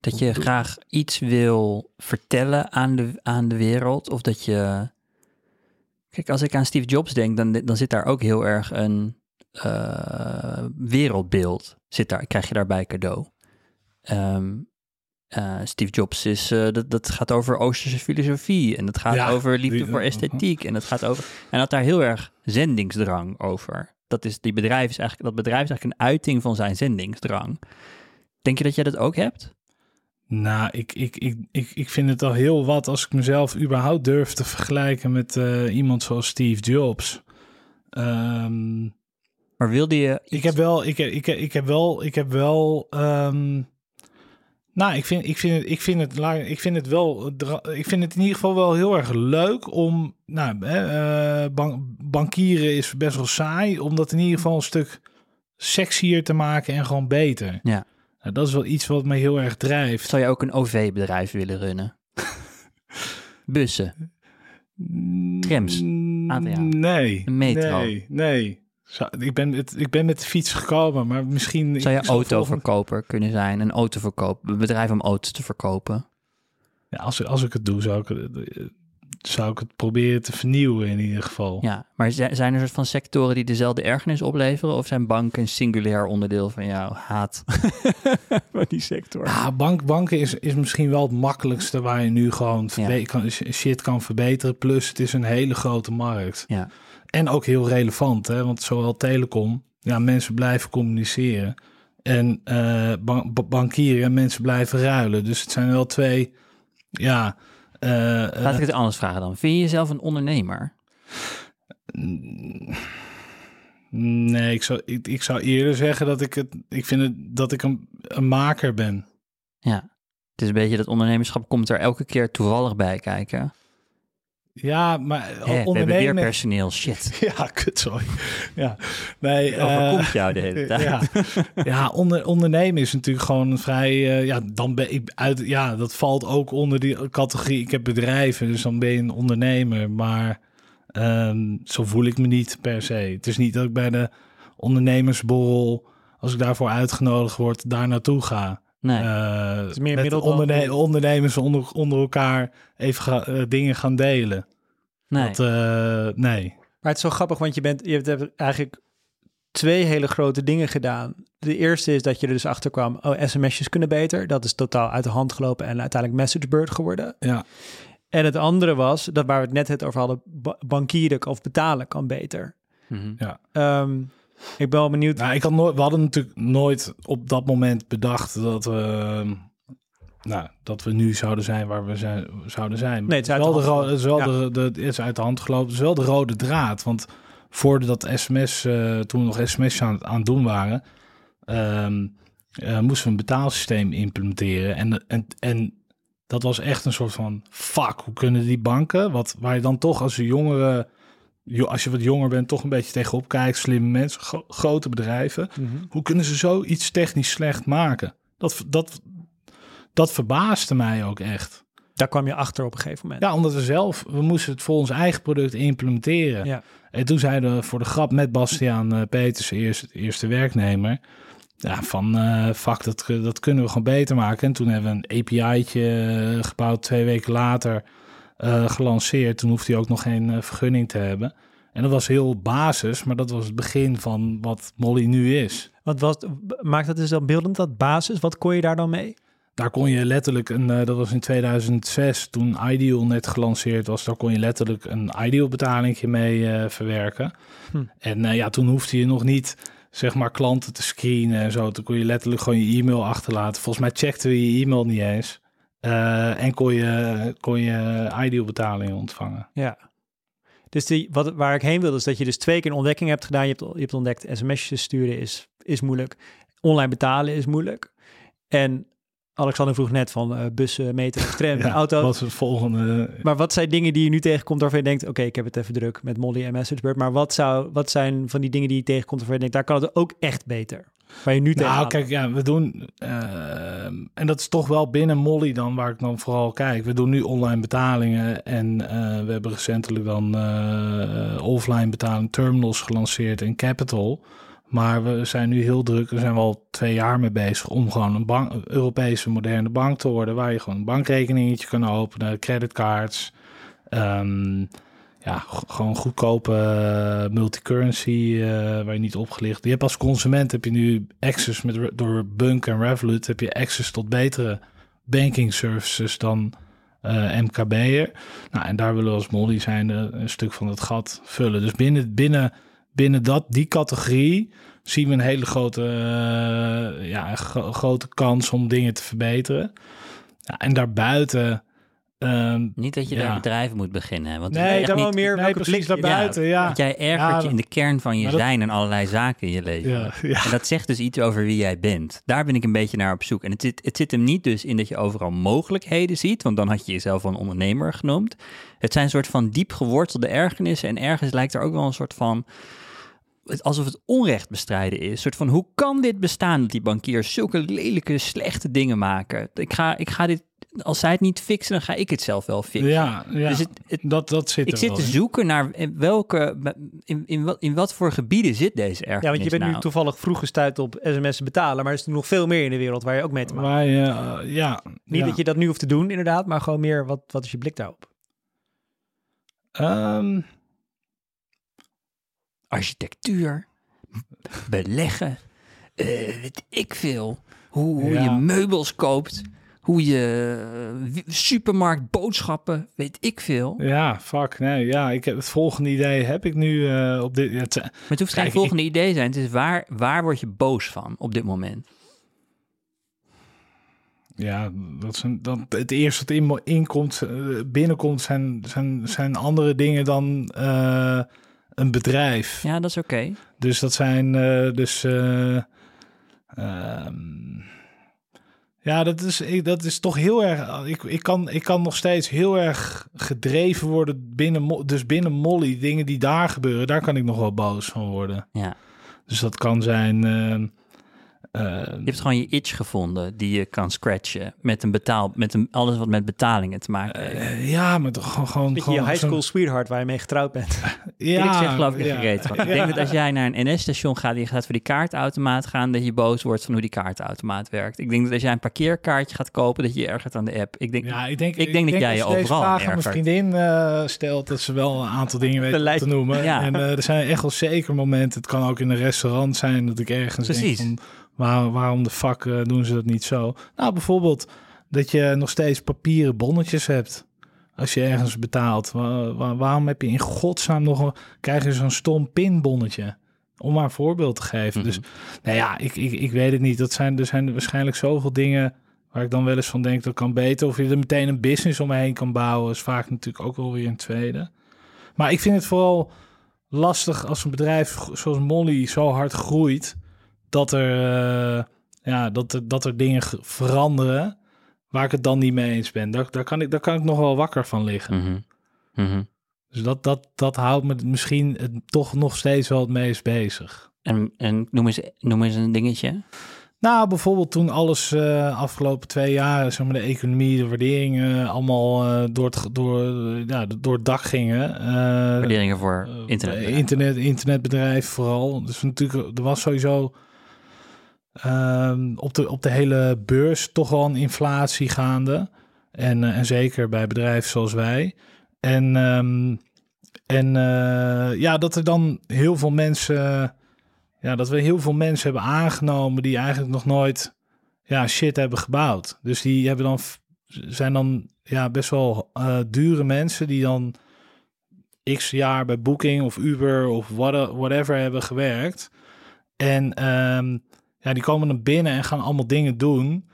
Dat je graag iets wil vertellen aan de, aan de wereld? Of dat je... Kijk, als ik aan Steve Jobs denk, dan, dan zit daar ook heel erg een eh, wereldbeeld. Zit daar, krijg je daarbij cadeau. Ehm, eh, Steve Jobs is, eh, dat, dat gaat over Oosterse filosofie. En dat gaat Ja, over liefde die- voor esthetiek. En dat gaat over... En had daar heel erg zendingsdrang over. Dat, is, die bedrijf is eigenlijk, dat bedrijf is eigenlijk een uiting van zijn zendingsdrang. Denk je dat jij dat ook hebt? Nou, ik, ik, ik, ik, ik vind het al heel wat als ik mezelf überhaupt durf te vergelijken met eh, iemand zoals Steve Jobs. Ehm, Maar wilde je... ik heb wel, ik, heb- ik, heb- ik heb wel, ik heb wel. ehm, nou, ik vind, ik, vind het, ik, vind het, ik vind het wel. Ik vind het in ieder geval wel heel erg leuk om. Nou, hè, eh, ban- bankieren is best wel saai, om dat in ieder geval een stuk sexier te maken en gewoon beter. Ja. Nou, dat is wel iets wat me heel erg drijft. Zou je ook een OV-bedrijf willen runnen? Bussen. Trams, Mm, Adriaan. Nee. Een metro. Nee, nee. Ik, ben met, ik ben met de fiets gekomen, maar misschien... Zou je autoverkoper kunnen zijn? Een autoverkoop, een bedrijf om auto's te verkopen. Ja, als, als ik het doe, zou ik, zou ik het proberen te vernieuwen in ieder geval. Ja, maar zi- zijn er soort van sectoren die dezelfde ergernis opleveren? Of zijn banken een singulair onderdeel van jouw haat? Van die sector. Ja, bank, banken is, is misschien wel het makkelijkste waar je nu gewoon verbe- Ja. kan, shit kan verbeteren. Plus het is een hele grote markt. Ja. En ook heel relevant, hè? want zowel telecom, ja, mensen blijven communiceren. En ba- bankieren en mensen blijven ruilen. Dus het zijn wel twee, ja... eh, Laat eh, ik het anders vragen dan. Vind je jezelf een ondernemer? Nee, ik zou, ik, ik zou eerder zeggen dat ik het. Ik vind het dat ik een, een maker ben. Ja. Het is een beetje dat ondernemerschap komt er elke keer toevallig bij kijken. Ja, maar Hè, we hebben weer ondernemen... personeel, shit. Ja, kut, sorry. Ja, nee, overkomt eh, jou de hele tijd. Ja, ja onder, ondernemen is natuurlijk gewoon vrij. eh, ja, dan ben ik uit. Ja, dat valt ook onder die categorie. Ik heb bedrijven, dus dan ben je een ondernemer. Maar ehm, zo voel ik me niet per se. Het is niet dat ik bij de ondernemersborrel, als ik daarvoor uitgenodigd word, daar naartoe ga. Nee. Eh, is meer met middel dan- onderne- ondernemers onder, onder elkaar even ga- eh, dingen gaan delen. nee. Dat, eh, nee. Maar het is zo grappig, want je, bent, je hebt eigenlijk twee hele grote dingen gedaan. De eerste is dat je er dus achter kwam, oh, sms'jes kunnen beter. Dat is totaal uit de hand gelopen en uiteindelijk MessageBird geworden. Ja. En het andere was, dat waar we het net het over hadden, ba- bankieren of betalen kan beter. Mhm. Ehm, ik ben wel benieuwd. Nou, ik had nooit, we hadden natuurlijk nooit op dat moment bedacht dat we, ehm, nou, dat we nu zouden zijn waar we zijn, zouden zijn. Nee, het is uit de hand het is wel gelopen. de, de, het is uit de hand gelopen. Het is wel de rode draad. Want voordat sms, eh, toen we nog sms aan, aan het doen waren, ehm, eh, moesten we een betaalsysteem implementeren. En, en, en dat was echt een soort van, fuck, hoe kunnen die banken, wat, waar je dan toch als een jongere, jo- als je wat jonger bent, toch een beetje tegenop kijkt, slimme mensen, gro- grote bedrijven. Mhm. Hoe kunnen ze zoiets technisch slecht maken? Dat, dat, dat verbaasde mij ook echt. Daar kwam je achter op een gegeven moment. Ja, omdat we zelf, we moesten het voor ons eigen product implementeren. Ja. En toen zeiden we voor de grap met Bastiaan eh, Peters, eerste, eerste werknemer, ja, van fuck, dat, dat kunnen we gewoon beter maken. En toen hebben we een API'tje eh, gebouwd, twee weken later eh, gelanceerd. Toen hoefde hij ook nog geen eh, vergunning te hebben. En dat was heel basis, maar dat was het begin van wat Molly nu is. Wat was, maakt dat dus dan beeldend, dat basis? Wat kon je daar dan mee? Daar kon je letterlijk een, eh, dat was in 2006 toen Ideal net gelanceerd was, daar kon je letterlijk een Ideal betalingje mee verwerken. Hm. En ja, toen hoefde je nog niet zeg maar klanten te screenen en zo. Toen kon je letterlijk gewoon je e-mail achterlaten. Volgens mij checkten we je e-mail niet eens. Eh, en kon je, kon je Ideal betalingen ontvangen. Ja. Dus die, wat, waar ik heen wil, is dat je dus twee keer een ontdekking hebt gedaan. Je hebt, je hebt ontdekt, sms'jes sturen is, is moeilijk. Online betalen is moeilijk. En Alexander vroeg net van eh, bussen, metro, tram, Ja, auto. Wat het volgende? Maar wat zijn dingen die je nu tegenkomt waarvan je denkt... oké, ik heb het even druk met Molly en MessageBird. Maar wat, zou, wat zijn van die dingen die je tegenkomt waarvan je denkt... daar kan het ook echt beter? Waar je nu Nou, tegenaan kijk, ja, we doen, eh, en dat is toch wel binnen Molly dan, waar ik dan vooral kijk. We doen nu online betalingen en eh, we hebben recentelijk dan eh, offline betaling terminals gelanceerd in Capital. Maar we zijn nu heel druk, daar zijn we al twee jaar mee bezig, om gewoon een, bank, een Europese moderne bank te worden, waar je gewoon een bankrekeningetje kan openen, creditcards, ehm, ja, gewoon goedkope eh, multicurrency eh, waar je niet opgelicht. Je hebt als consument heb je nu access met door Bunk en Revolut heb je access tot betere banking services dan eh MKB'er. Nou, en daar willen we als Molly zijn een stuk van het gat vullen. Dus binnen, binnen, binnen dat, die categorie zien we een hele grote, ja, grote kans om dingen te verbeteren. Ja, en daarbuiten... ehm, Niet dat je Ja. daar bedrijven moet beginnen. Want het is Nee, dan wel meer nee, welke precies daarbuiten, ja. Want jij ergert Ja, je in de kern van je zijn en allerlei zaken in je leven. Ja, ja. En dat zegt dus iets over wie jij bent. Daar ben ik een beetje naar op zoek. En het zit, het zit hem niet dus in dat je overal mogelijkheden ziet, want dan had je jezelf wel een ondernemer genoemd. Het zijn een soort van diep gewortelde ergernissen en ergens lijkt er ook wel een soort van het- alsof het onrecht bestrijden is. Een soort van, hoe kan dit bestaan dat die bankiers zulke lelijke, slechte dingen maken? Ik ga, ik ga dit, als zij het niet fixen, dan ga ik het zelf wel fixen. Ja, ja. Dus het, het, dat, dat zit ik er zit wel te in. zoeken naar in welke, in, in, wat, in wat voor gebieden zit deze ergernis Ja, want je bent nu nou? toevallig vroeg gestuurd op sms'en betalen. Maar er is nog veel meer in de wereld waar je ook mee te maken Waar je, eh, ja, Niet ja. dat je dat nu hoeft te doen, inderdaad. Maar gewoon meer, wat, wat is je blik daarop? Ehm, architectuur, beleggen, eh, weet ik veel. Hoe, hoe Ja. je meubels koopt, hoe je eh, supermarkt boodschappen, weet ik veel. Maar ja, fuck, nee, ja, ik heb het volgende idee heb ik nu eh, op dit. Het, zijn- het hoeft geen volgende idee zijn. Het is waar, waar word je boos van op dit moment? ja, dat is een, dat, het eerste wat in, inkomt, eh, binnenkomt, zijn, zijn, zijn andere dingen dan een bedrijf. Ja, dat is oké. Dus dat zijn dus. eh, ehm, Ja, dat is, dat is toch heel erg. Ik, ik, kan, ik kan nog steeds heel erg gedreven worden binnen, dus binnen Molly. Dingen die daar gebeuren, daar kan ik nog wel boos van worden. Ja. Dus dat kan zijn. ehm, eh, Je hebt gewoon je itch gevonden die je kan scratchen met een betaal, met een, alles wat met betalingen te maken heeft. eh, ja, maar toch gewoon. gewoon, je high school sweetheart waar je mee getrouwd bent. Ja, ik zeg geloof ik ja. gereed. Ik denk dat als jij naar een NS-station gaat en je gaat voor die kaartautomaat gaan, dat je boos wordt van hoe die kaartautomaat werkt. Ik denk dat als jij een parkeerkaartje gaat kopen, dat je je ergert aan de app. Ik denk, Ja, ik denk, Ik denk dat jij je als deze overal vraag aan mijn ergert. vriendin eh, stelt, dat ze wel een aantal dingen weet lijst- te noemen. Ja. En eh, er zijn echt wel zeker momenten, het kan ook in een restaurant zijn, dat ik ergens Precies. denk van, waar, waarom de fuck eh, doen ze dat niet zo? Nou, bijvoorbeeld dat je nog steeds papieren bonnetjes hebt. Als je ergens betaalt. Wa- wa- waarom heb je in godsnaam nog een, krijg je zo'n stom pinbonnetje? Om maar een voorbeeld te geven. Mhm. Dus nou ja, ik, ik, ik weet het niet. Dat zijn, er zijn waarschijnlijk zoveel dingen waar ik dan wel eens van denk dat kan beter. Of je er meteen een business omheen kan bouwen, is vaak natuurlijk ook wel weer een tweede. Maar ik vind het vooral lastig als een bedrijf zoals Molly zo hard groeit, dat er, eh, ja, dat dat er dingen ge- veranderen waar ik het dan niet mee eens ben. Daar, daar, kan, ik, daar kan ik nog wel wakker van liggen. Mhm. Mhm. Dus dat, dat, dat houdt me misschien het, toch nog steeds wel het meest bezig. En, en noem, eens, noem eens een dingetje. Nou, bijvoorbeeld toen alles eh afgelopen twee jaar, zeg maar, de economie, de waarderingen allemaal eh, door, het, door, ja, door het dak gingen. Waarderingen voor internet. internet. Internetbedrijf vooral. Dus natuurlijk, er was sowieso ehm, op, de, op de hele beurs toch wel een inflatie gaande. En, eh, en zeker bij bedrijven zoals wij. En, ehm, en eh, ja, dat er dan heel veel mensen... Ja, dat we heel veel mensen hebben aangenomen die eigenlijk nog nooit ja, shit hebben gebouwd. Dus die hebben dan, zijn dan ja, best wel eh, dure mensen die dan x jaar bij Booking of Uber of what- whatever hebben gewerkt. En ehm, ja, die komen dan binnen en gaan allemaal dingen doen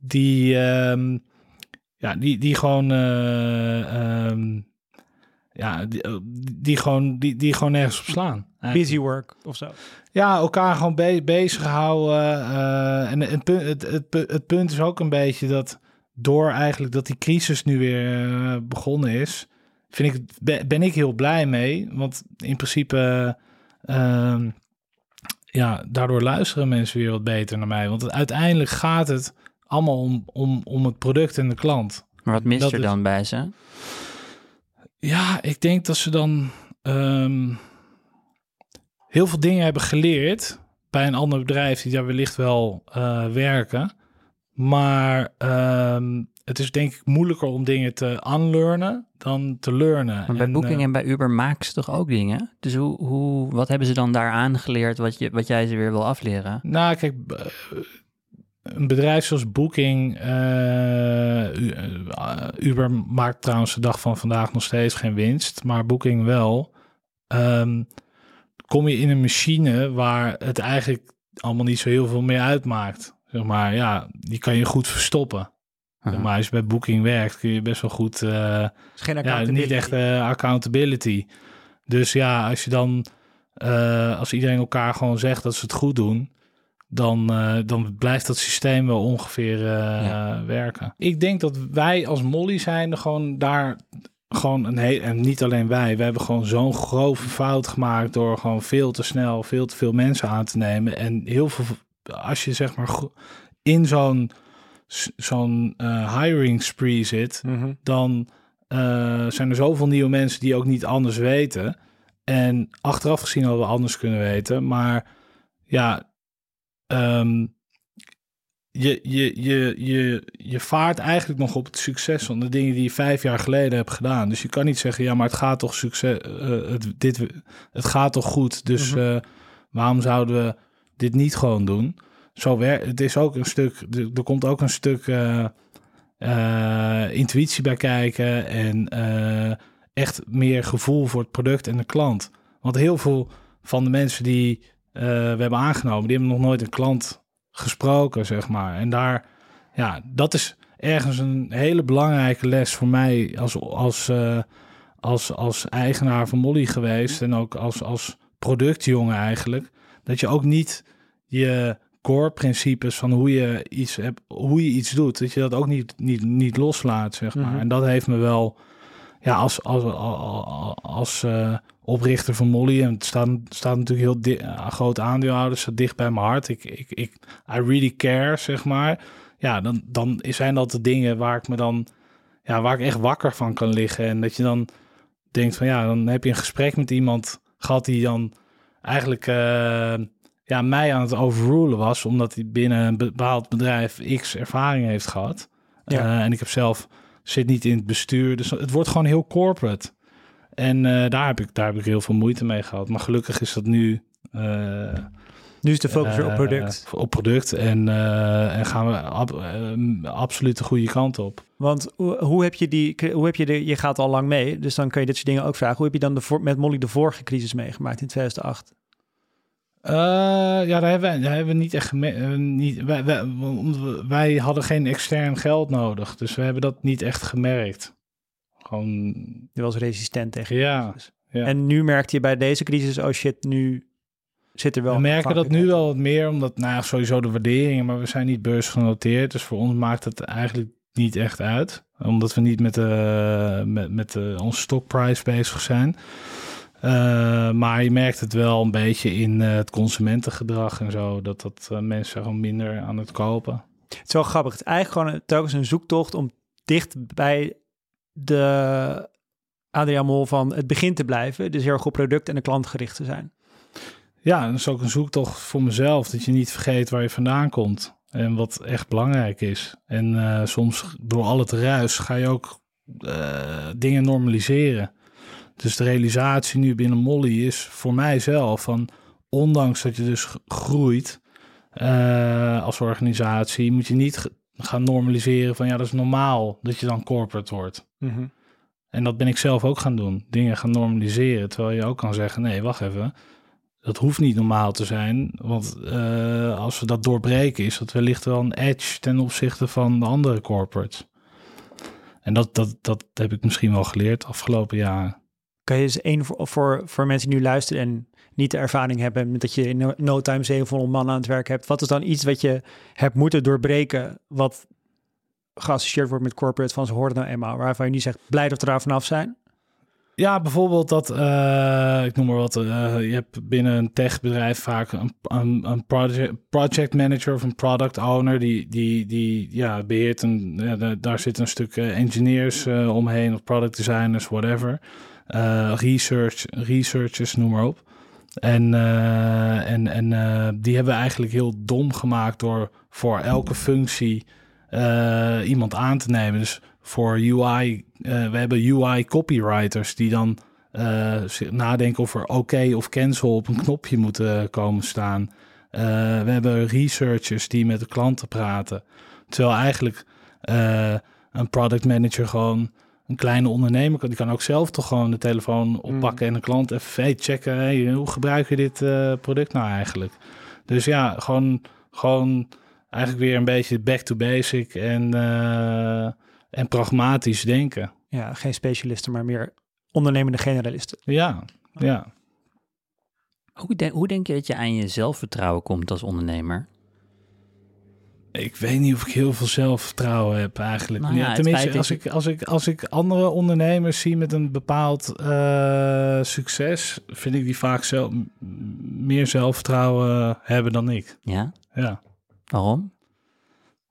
die, ehm, ja, die, die gewoon, eh, ehm, ja, die, eh, die, gewoon, die, die gewoon nergens op slaan. eigenlijk. Busy work of zo. Ja, elkaar gewoon be bezighouden. eh en het, punt- het, het, het punt is ook een beetje dat door eigenlijk dat die crisis nu weer begonnen is, vind ik, be- ben ik heel blij mee. Want in principe, ehm, ja, daardoor luisteren mensen weer wat beter naar mij. Want uiteindelijk gaat het allemaal om, om, om het product en de klant. Maar wat mist dat er is- dan bij ze? Ja, ik denk dat ze dan ehm, heel veel dingen hebben geleerd bij een ander bedrijf die daar wellicht wel eh, werken. Maar ehm, het is denk ik moeilijker om dingen te unlearnen dan te learnen. Maar bij En, Booking eh, en bij Uber maken ze toch ook dingen? Dus hoe, hoe, wat hebben ze dan daar aangeleerd wat, je, wat jij ze weer wil afleren? Nou, kijk, eh, een bedrijf zoals Booking, eh, Uber maakt trouwens de dag van vandaag nog steeds geen winst, maar Booking wel. Ehm, kom je in een machine waar het eigenlijk allemaal niet zo heel veel meer uitmaakt. Zeg maar, ja, die kan je goed verstoppen. Zeg maar als je bij Booking werkt, kun je best wel goed eh, is geen ja, niet echt eh, accountability. Dus ja, als je dan, eh, als iedereen elkaar gewoon zegt dat ze het goed doen, dan, eh, dan blijft dat systeem wel ongeveer eh, Ja. werken. Ik denk dat wij als Molly zijn gewoon daar gewoon een heel, en niet alleen wij, we hebben gewoon zo'n grove fout gemaakt door gewoon veel te snel, veel te veel mensen aan te nemen. En heel veel, als je zeg maar in zo'n zo'n eh, hiring spree zit, Mhm. dan eh, zijn er zoveel nieuwe mensen die ook niet anders weten. En achteraf gezien hadden we anders kunnen weten. Maar ja, ehm, je, je, je, je, je vaart eigenlijk nog op het succes van de dingen die je vijf jaar geleden hebt gedaan. Dus je kan niet zeggen, ja, maar het gaat toch succes, eh, het, dit, het gaat toch goed. Dus Mhm. waarom zouden we dit niet gewoon doen? Zo wer het is ook een stuk, er, komt ook een stuk eh, eh, intuïtie bij kijken en eh, echt meer gevoel voor het product en de klant. Want heel veel van de mensen die we hebben aangenomen, die hebben nog nooit een klant gesproken, zeg maar. En daar, ja, dat is ergens een hele belangrijke les voor mij als, als, als, als eigenaar van Molly geweest en ook als, als productjongen eigenlijk. Dat je ook niet je core principes van hoe je iets, hebt, hoe je iets doet, dat je dat ook niet, niet, niet loslaat, zeg maar. Mhm. En dat heeft me wel, ja, als, als, als, als eh, oprichter van Molly, en het staat, staat natuurlijk heel di- groot aandeelhouder, staat dicht bij mijn hart. Ik, ik, ik, I really care, zeg maar. Ja, dan, dan zijn dat de dingen waar ik me dan, ja, waar ik echt wakker van kan liggen. En dat je dan denkt van, ja, dan heb je een gesprek met iemand gehad die dan eigenlijk eh, ja, mij aan het overrulen was, omdat hij binnen een bepaald bedrijf X ervaring heeft gehad. Ja. Eh, en ik heb zelf zit niet in het bestuur, dus het wordt gewoon heel corporate. En eh, daar, heb ik, daar heb ik heel veel moeite mee gehad. Maar gelukkig is dat nu. eh, Nu is de focus weer op product. op product. En, en gaan we ab- eh, absoluut de goede kant op. Want hoe, hoe heb je die, hoe heb je de, je gaat al lang mee, dus dan kun je dit soort dingen ook vragen. Hoe heb je dan de, voor- met Molly de vorige crisis meegemaakt in 2008? Eh, ja, daar hebben, wij, daar hebben we niet echt eh, niet, wij, wij, hadden geen extern geld nodig. Dus we hebben dat niet echt gemerkt. Gewoon, Je was resistent tegen. ja. ja. En nu merkte je bij deze crisis, oh shit, nu zit er wel... we merken dat nu wel wat meer, omdat nou sowieso de waarderingen, maar we zijn niet beursgenoteerd. Dus voor ons maakt het eigenlijk niet echt uit. Omdat we niet met, de, met, met de, onze stockprijs bezig zijn. Eh, maar je merkt het wel een beetje in eh, het consumentengedrag en zo. Dat, dat eh, mensen gewoon minder aan het kopen. Het is wel grappig. Het is eigenlijk gewoon een, telkens een zoektocht om dicht bij de Adriaan Mol van het begin te blijven. Dus heel erg op product en de klant gericht te zijn. Ja, dat is ook een zoektocht voor mezelf. Dat je niet vergeet waar je vandaan komt. En wat echt belangrijk is. En soms door al het ruis ga je ook dingen normaliseren. Dus de realisatie nu binnen Molly is voor mijzelf van... ondanks dat je dus groeit eh, als organisatie... moet je niet gaan normaliseren van ja, dat is normaal dat je dan corporate wordt. En dat ben ik zelf ook gaan doen. Dingen gaan normaliseren. Terwijl je ook kan zeggen: nee, wacht even. Dat hoeft niet normaal te zijn. Want eh, als we dat doorbreken, is dat wellicht wel een edge ten opzichte van de andere corporates. En dat, dat, dat heb ik misschien wel geleerd de afgelopen jaren. Kan je één voor, voor, voor mensen die nu luisteren en niet de ervaring hebben dat je in no- time 700 man aan het werk hebt. Wat is dan iets wat je hebt moeten doorbreken, wat geassocieerd wordt met corporate van ze horen nou eenmaal, waarvan je nu zegt blij dat we daar vanaf zijn? Ja, bijvoorbeeld dat, eh, ik noem maar wat, eh, je hebt binnen een techbedrijf vaak een, een, project, project manager of een product owner, die, die, die ja, beheert een, daar zit een stuk eh, engineers omheen, of product designers, whatever. Eh, research, researchers, noem maar op. En, eh, en, en eh, die hebben we eigenlijk heel dom gemaakt door voor elke functie iemand aan te nemen. Dus voor UI, we hebben UI copywriters die dan nadenken of er oké of cancel op een knopje moeten komen staan. We hebben researchers die met de klanten praten. Terwijl eigenlijk een product manager gewoon een kleine ondernemer kan. Die kan ook zelf toch gewoon de telefoon oppakken en een klant even hey, checken. Hey, hoe gebruik je dit eh, product nou eigenlijk? Dus ja, gewoon, gewoon eigenlijk weer een beetje back to basic en, eh, en pragmatisch denken. Ja, geen specialisten, maar meer ondernemende generalisten. Ja, ja. Hoe, hoe denk je dat je aan je zelfvertrouwen komt als ondernemer? Ik weet niet of ik heel veel zelfvertrouwen heb eigenlijk. Nou ja, tenminste, als ik, als, ik, als ik andere ondernemers zie met een bepaald eh, succes, vind ik die vaak zelf, meer zelfvertrouwen hebben dan ik. Ja? Ja. Waarom?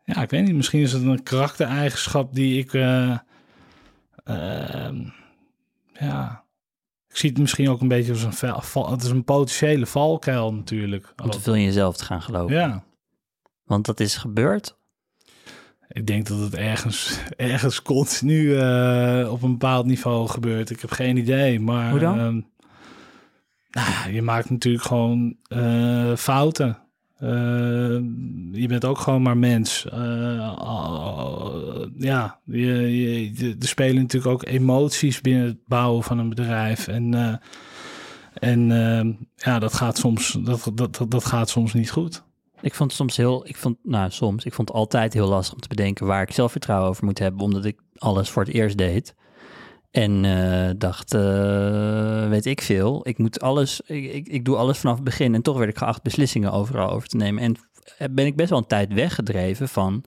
Ja, ik weet niet. Misschien is het een karaktereigenschap die ik. eh, ehm, ja. Ik zie het misschien ook een beetje als een val. val- Het is een potentiële valkuil natuurlijk. Om te veel in jezelf te gaan geloven. Ja. Want dat is gebeurd. Ik denk dat het ergens, ergens continu eh, op een bepaald niveau gebeurt. Ik heb geen idee. Maar. Hoe dan? ehm, nou, je maakt natuurlijk gewoon eh, fouten. Eh, je bent ook gewoon maar mens. Ja, je, je, er spelen natuurlijk ook emoties binnen het bouwen van een bedrijf. En, en eh, ja, dat gaat, soms, dat, dat, dat, dat gaat soms niet goed. Ik vond soms heel, ik vond, nou soms, ik vond altijd heel lastig om te bedenken waar ik zelfvertrouwen over moet hebben, omdat ik alles voor het eerst deed. En eh, dacht, eh, weet ik veel, ik moet alles, ik, ik, ik doe alles vanaf het begin. En toch werd ik geacht beslissingen overal over te nemen. En, ben ik best wel een tijd weggedreven van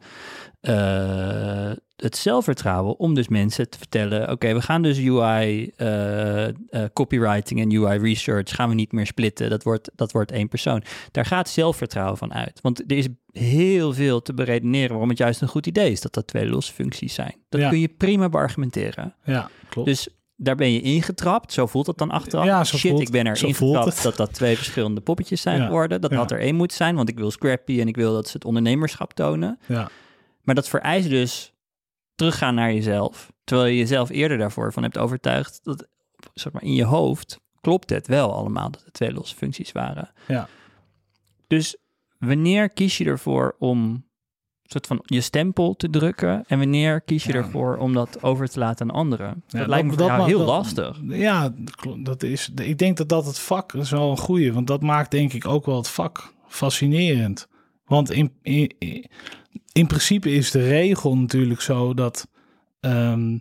eh, het zelfvertrouwen om dus mensen te vertellen: oké, we gaan dus UI eh, eh, copywriting en UI research gaan we niet meer splitten. Dat wordt, dat wordt één persoon. Daar gaat zelfvertrouwen van uit. Want er is heel veel te beredeneren waarom het juist een goed idee is dat dat twee losse functies zijn. Dat Ja. kun je prima beargumenteren. Ja, klopt. Dus daar ben je ingetrapt. Zo voelt het dan achteraf. Ja, zo Shit, voelt- ik ben er ingetrapt dat dat twee verschillende poppetjes zijn Ja, geworden. Dat ja. had er één moeten zijn, want ik wil Scrappy en ik wil dat ze het ondernemerschap tonen. ja. Maar dat vereist dus teruggaan naar jezelf. Terwijl je jezelf eerder daarvoor van hebt overtuigd dat zeg maar, in je hoofd klopt het wel allemaal dat het twee losse functies waren. Ja. Dus wanneer kies je ervoor om soort van je stempel te drukken en wanneer kies je Ja. ervoor om dat over te laten aan anderen? Ja, dat lijkt me voor ma- heel dat- lastig. Ja, dat dat is, ik denk dat dat het vak is wel een goeie, want dat maakt denk ik ook wel het vak fascinerend. Want in, in, in principe is de regel natuurlijk zo dat ehm,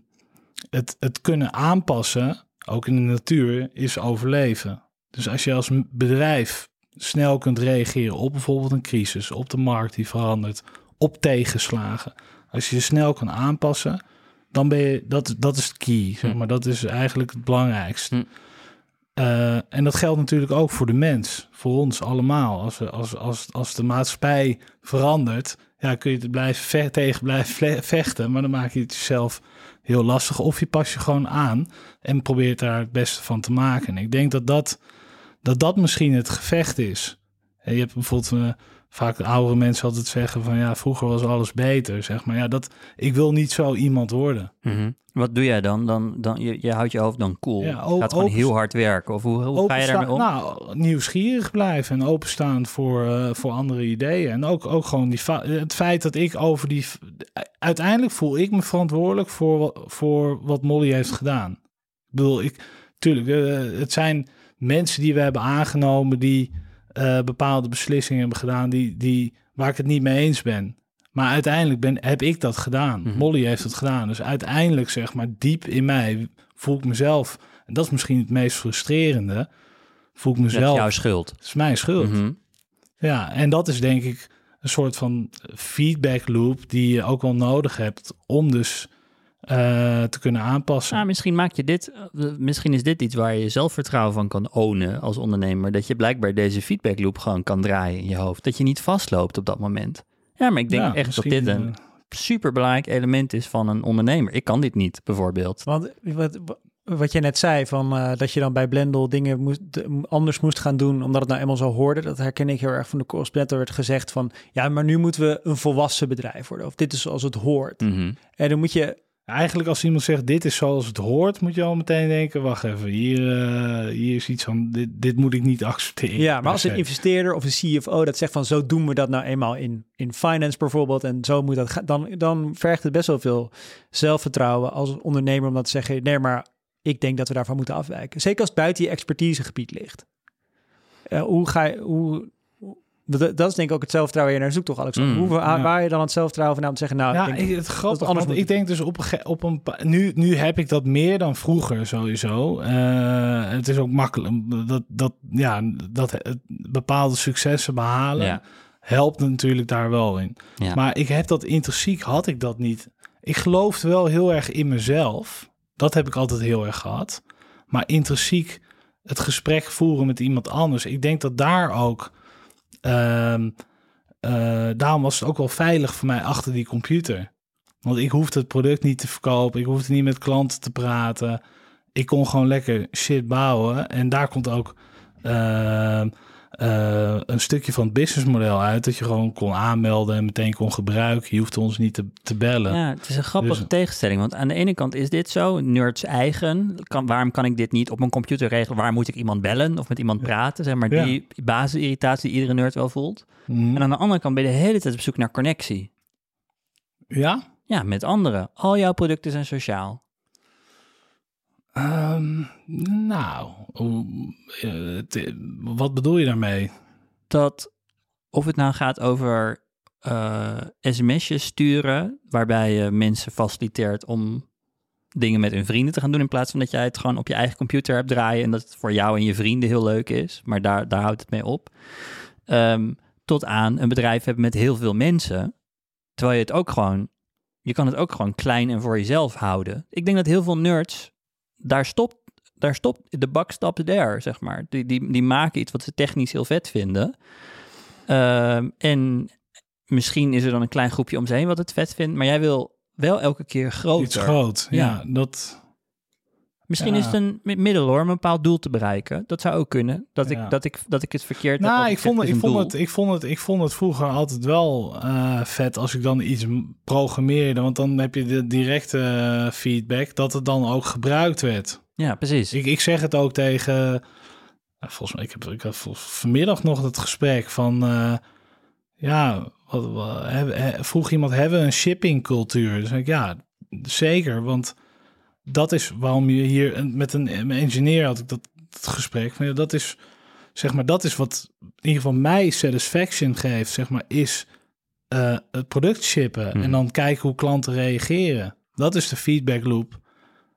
het, het kunnen aanpassen, ook in de natuur, is overleven. Dus als je als bedrijf snel kunt reageren op bijvoorbeeld een crisis, op de markt die verandert, tegenslagen. Als je je snel kan aanpassen, dan ben je, dat, dat is het key, zeg Hm. maar. Dat is eigenlijk het belangrijkste. Hm. Eh, en dat geldt natuurlijk ook voor de mens, voor ons allemaal. Als, we- als, als, als de maatschappij verandert, ja, kun je het blijven ve- tegen blijven vechten, maar dan maak je het jezelf heel lastig. Of je pas je gewoon aan en probeert daar het beste van te maken. En ik denk dat dat, dat, dat misschien het gevecht is. Je hebt bijvoorbeeld eh, vaak de oudere mensen altijd zeggen van ja, vroeger was alles beter, zeg maar. Ja, dat, ik wil niet zo iemand worden. Mhm. Wat doe jij dan? dan, dan je, je houdt je hoofd dan cool. Ja, gaat gewoon heel hard werken. Of hoe, hoe ga je daarmee om? Nou, nieuwsgierig blijven en openstaan voor, eh, voor andere ideeën. En ook, ook gewoon die het feit dat ik over die... Uiteindelijk voel ik me verantwoordelijk voor, voor wat Molly heeft gedaan. Ik bedoel, ik, tuurlijk, eh, het zijn mensen die we hebben aangenomen... die eh, bepaalde beslissingen hebben gedaan die, die, waar ik het niet mee eens ben. Maar uiteindelijk ben, heb ik dat gedaan. Mhm. Molly heeft het gedaan. Dus uiteindelijk, zeg maar, diep in mij voel ik mezelf... en dat is misschien het meest frustrerende... voel ik dat is mezelf... jouw schuld. Het is mijn schuld. Mhm. Ja, en dat is denk ik een soort van feedback loop... die je ook wel nodig hebt om dus eh, te kunnen aanpassen. Nou, misschien maak je dit, eh, misschien is dit iets waar je zelfvertrouwen van kan ownen als ondernemer. Dat je blijkbaar deze feedback loop gewoon kan draaien in je hoofd. Dat je niet vastloopt op dat moment. Ja, maar ik denk Ja, echt dat dit een eh, superbelangrijk element is van een ondernemer. Ik kan dit niet, bijvoorbeeld. Want wat, wat je net zei, van, eh, dat je dan bij Blendel dingen moest, anders moest gaan doen, omdat het nou eenmaal zo hoorde. Dat herken ik heel erg van de correspondent. Er werd gezegd van, ja, maar nu moeten we een volwassen bedrijf worden. Of dit is zoals het hoort. Mhm. En dan moet je, Eigenlijk als iemand zegt, dit is zoals het hoort... moet je al meteen denken, wacht even, hier, eh, hier is iets van... Dit, dit moet ik niet accepteren. ja, maar als een investeerder of een CFO dat zegt van, zo doen we dat nou eenmaal in, in finance bijvoorbeeld. En zo moet dat gaan. Dan, dan vergt het best wel veel zelfvertrouwen als ondernemer om dat te zeggen. Nee, maar ik denk dat we daarvan moeten afwijken. Zeker als het buiten je expertisegebied ligt. Eh, hoe ga je, hoe- dat, dat is denk ik ook het zelfvertrouwen waar je naar zoekt, toch, Alexander? Mm, hoe waar ja. waar je dan het zelfvertrouwen vandaan om te zeggen, nou, ja, ik denk, het grappige, anders want moet ik denk dus op een, op een nu, nu heb ik dat meer dan vroeger sowieso. Eh, het is ook makkelijk dat, dat, ja, dat het bepaalde successen behalen Ja. helpt natuurlijk daar wel in. Ja. Maar ik heb dat intrinsiek had ik dat niet. Ik geloofde wel heel erg in mezelf. Dat heb ik altijd heel erg gehad. Maar intrinsiek het gesprek voeren met iemand anders. Ik denk dat daar ook. Ehm, eh, daarom was het ook wel veilig voor mij achter die computer. Want ik hoefde het product niet te verkopen. Ik hoefde niet met klanten te praten. Ik kon gewoon lekker shit bouwen. En daar komt ook ehm, eh, een stukje van het businessmodel uit. Dat je gewoon kon aanmelden en meteen kon gebruiken. Je hoefde ons niet te, te bellen. Ja, het is een grappige Dus- tegenstelling. Want aan de ene kant is dit zo, nerds eigen. Kan, waarom kan ik dit niet op mijn computer regelen? Waar moet ik iemand bellen of met iemand praten? Zeg maar Ja. die basisirritatie die iedere nerd wel voelt. Mhm. En aan de andere kant ben je de hele tijd op zoek naar connectie. Ja? Ja, met anderen. Al jouw producten zijn sociaal. Ehm, nou, eh, het- wat bedoel je daarmee? Dat of het nou gaat over eh, sms'jes sturen, waarbij je mensen faciliteert om dingen met hun vrienden te gaan doen, in plaats van dat jij het gewoon op je eigen computer hebt draaien en dat het voor jou en je vrienden heel leuk is, maar daar, daar houdt het mee op. Ehm, tot aan een bedrijf hebben met heel veel mensen. Terwijl je het ook gewoon, je kan het ook gewoon klein en voor jezelf houden. Ik denk dat heel veel nerds, daar stopt, daar stopt, de bak stopt there, zeg maar. Die, die, die maken iets wat ze technisch heel vet vinden. Ehm, en misschien is er dan een klein groepje om ze heen wat het vet vindt, maar jij wil wel elke keer groter. Iets groot, ja. Ja. dat... Misschien Ja. is het een mi- middel hoor, om een bepaald doel te bereiken. Dat zou ook kunnen. Dat, Ja. ik, dat, ik, dat ik het verkeerd heb. Nou, ik vond, het, ik, vond het, ik, vond het, ik vond het vroeger altijd wel eh, vet als ik dan iets programmeerde. Want dan heb je de directe eh, feedback dat het dan ook gebruikt werd. Ja, precies. Ik, ik zeg het ook tegen... nou, volgens mij, ik heb ik vanmiddag nog het gesprek van... eh, ja, wat, vroeg iemand, hebben we een shippingcultuur? Dus ik, ja, zeker. Want dat is waarom je hier... een- Met een, engineer had ik dat, dat gesprek. Van, ja, dat is, zeg maar, dat is wat in ieder geval mij satisfaction geeft, zeg maar, is eh, het product shippen. En dan kijken hoe klanten reageren. Dat is de feedback loop.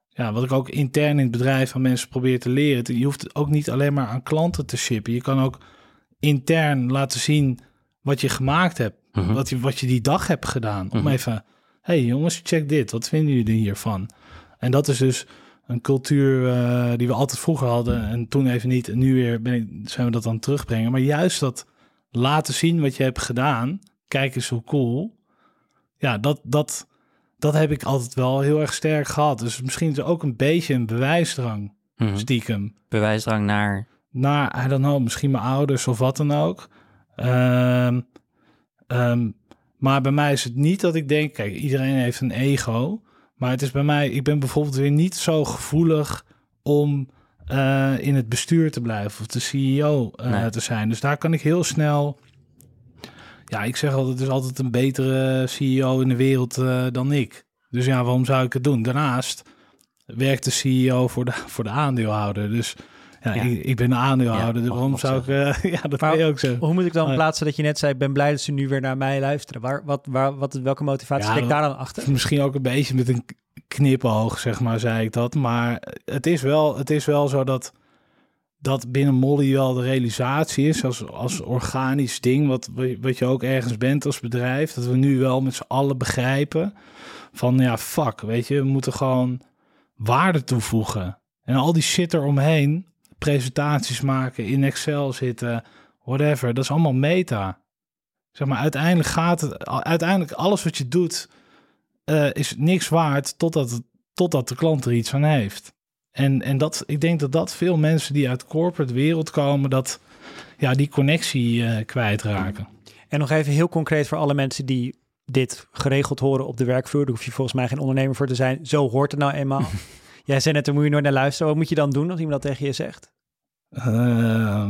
Ja, wat ik ook intern in het bedrijf aan mensen probeer te leren. Je hoeft ook niet alleen maar aan klanten te shippen. Je kan ook intern laten zien wat je gemaakt hebt. Mhm. Wat, je, wat je die dag hebt gedaan. Om Mhm. even, hey jongens, check dit. Wat vinden jullie hiervan? En dat is dus een cultuur eh, die we altijd vroeger hadden. En toen even niet. En nu weer ben ik, zijn we dat het terugbrengen. Maar juist dat laten zien wat je hebt gedaan. Kijk eens hoe cool. Ja, dat, dat, dat heb ik altijd wel heel erg sterk gehad. Dus misschien is er ook een beetje een bewijsdrang, Mhm. stiekem. Bewijsdrang naar. Naar, I don't know, misschien mijn ouders of wat dan ook. Ehm, ehm, maar bij mij is het niet dat ik denk, kijk, iedereen heeft een ego. Maar het is bij mij, ik ben bijvoorbeeld weer niet zo gevoelig om eh, in het bestuur te blijven of de CEO eh, Nee. te zijn. Dus daar kan ik heel snel. Ja, ik zeg altijd, er is altijd een betere CEO in de wereld eh, dan ik. Dus ja, waarom zou ik het doen? Daarnaast werkt de CEO voor de, voor de aandeelhouder. Dus ja, Ja. Ik, ik ben de aandeelhouder. Ja, dus waarom zou ik... eh, ja, dat Maar- je ook zeggen. Hoe moet ik dan plaatsen dat je net zei, ik ben blij dat ze nu weer naar mij luisteren. Waar, wat, waar, wat, welke motivatie steekt daar dan achter? Misschien ook een beetje met een knipoog, zeg maar, zei ik dat. Maar het is wel, het is wel zo dat, dat binnen Molly wel de realisatie is, als, als organisch ding, wat, wat je ook ergens bent als bedrijf, dat we nu wel met z'n allen begrijpen van, ja, fuck, weet je, we moeten gewoon waarde toevoegen. En al die shit eromheen, presentaties maken, in Excel zitten, whatever, dat is allemaal meta. Zeg maar, uiteindelijk gaat het, uiteindelijk alles wat je doet, eh, is niks waard totdat, totdat de klant er iets aan heeft. En, en dat, ik denk dat dat veel mensen die uit de corporate wereld komen, dat ja, die connectie eh kwijtraken. En nog even heel concreet voor alle mensen die dit geregeld horen op de werkvloer. Daar hoef je volgens mij geen ondernemer voor te zijn. Zo hoort het nou eenmaal. Jij zei net, daar moet je nooit naar luisteren. Wat moet je dan doen als iemand dat tegen je zegt? Ehm,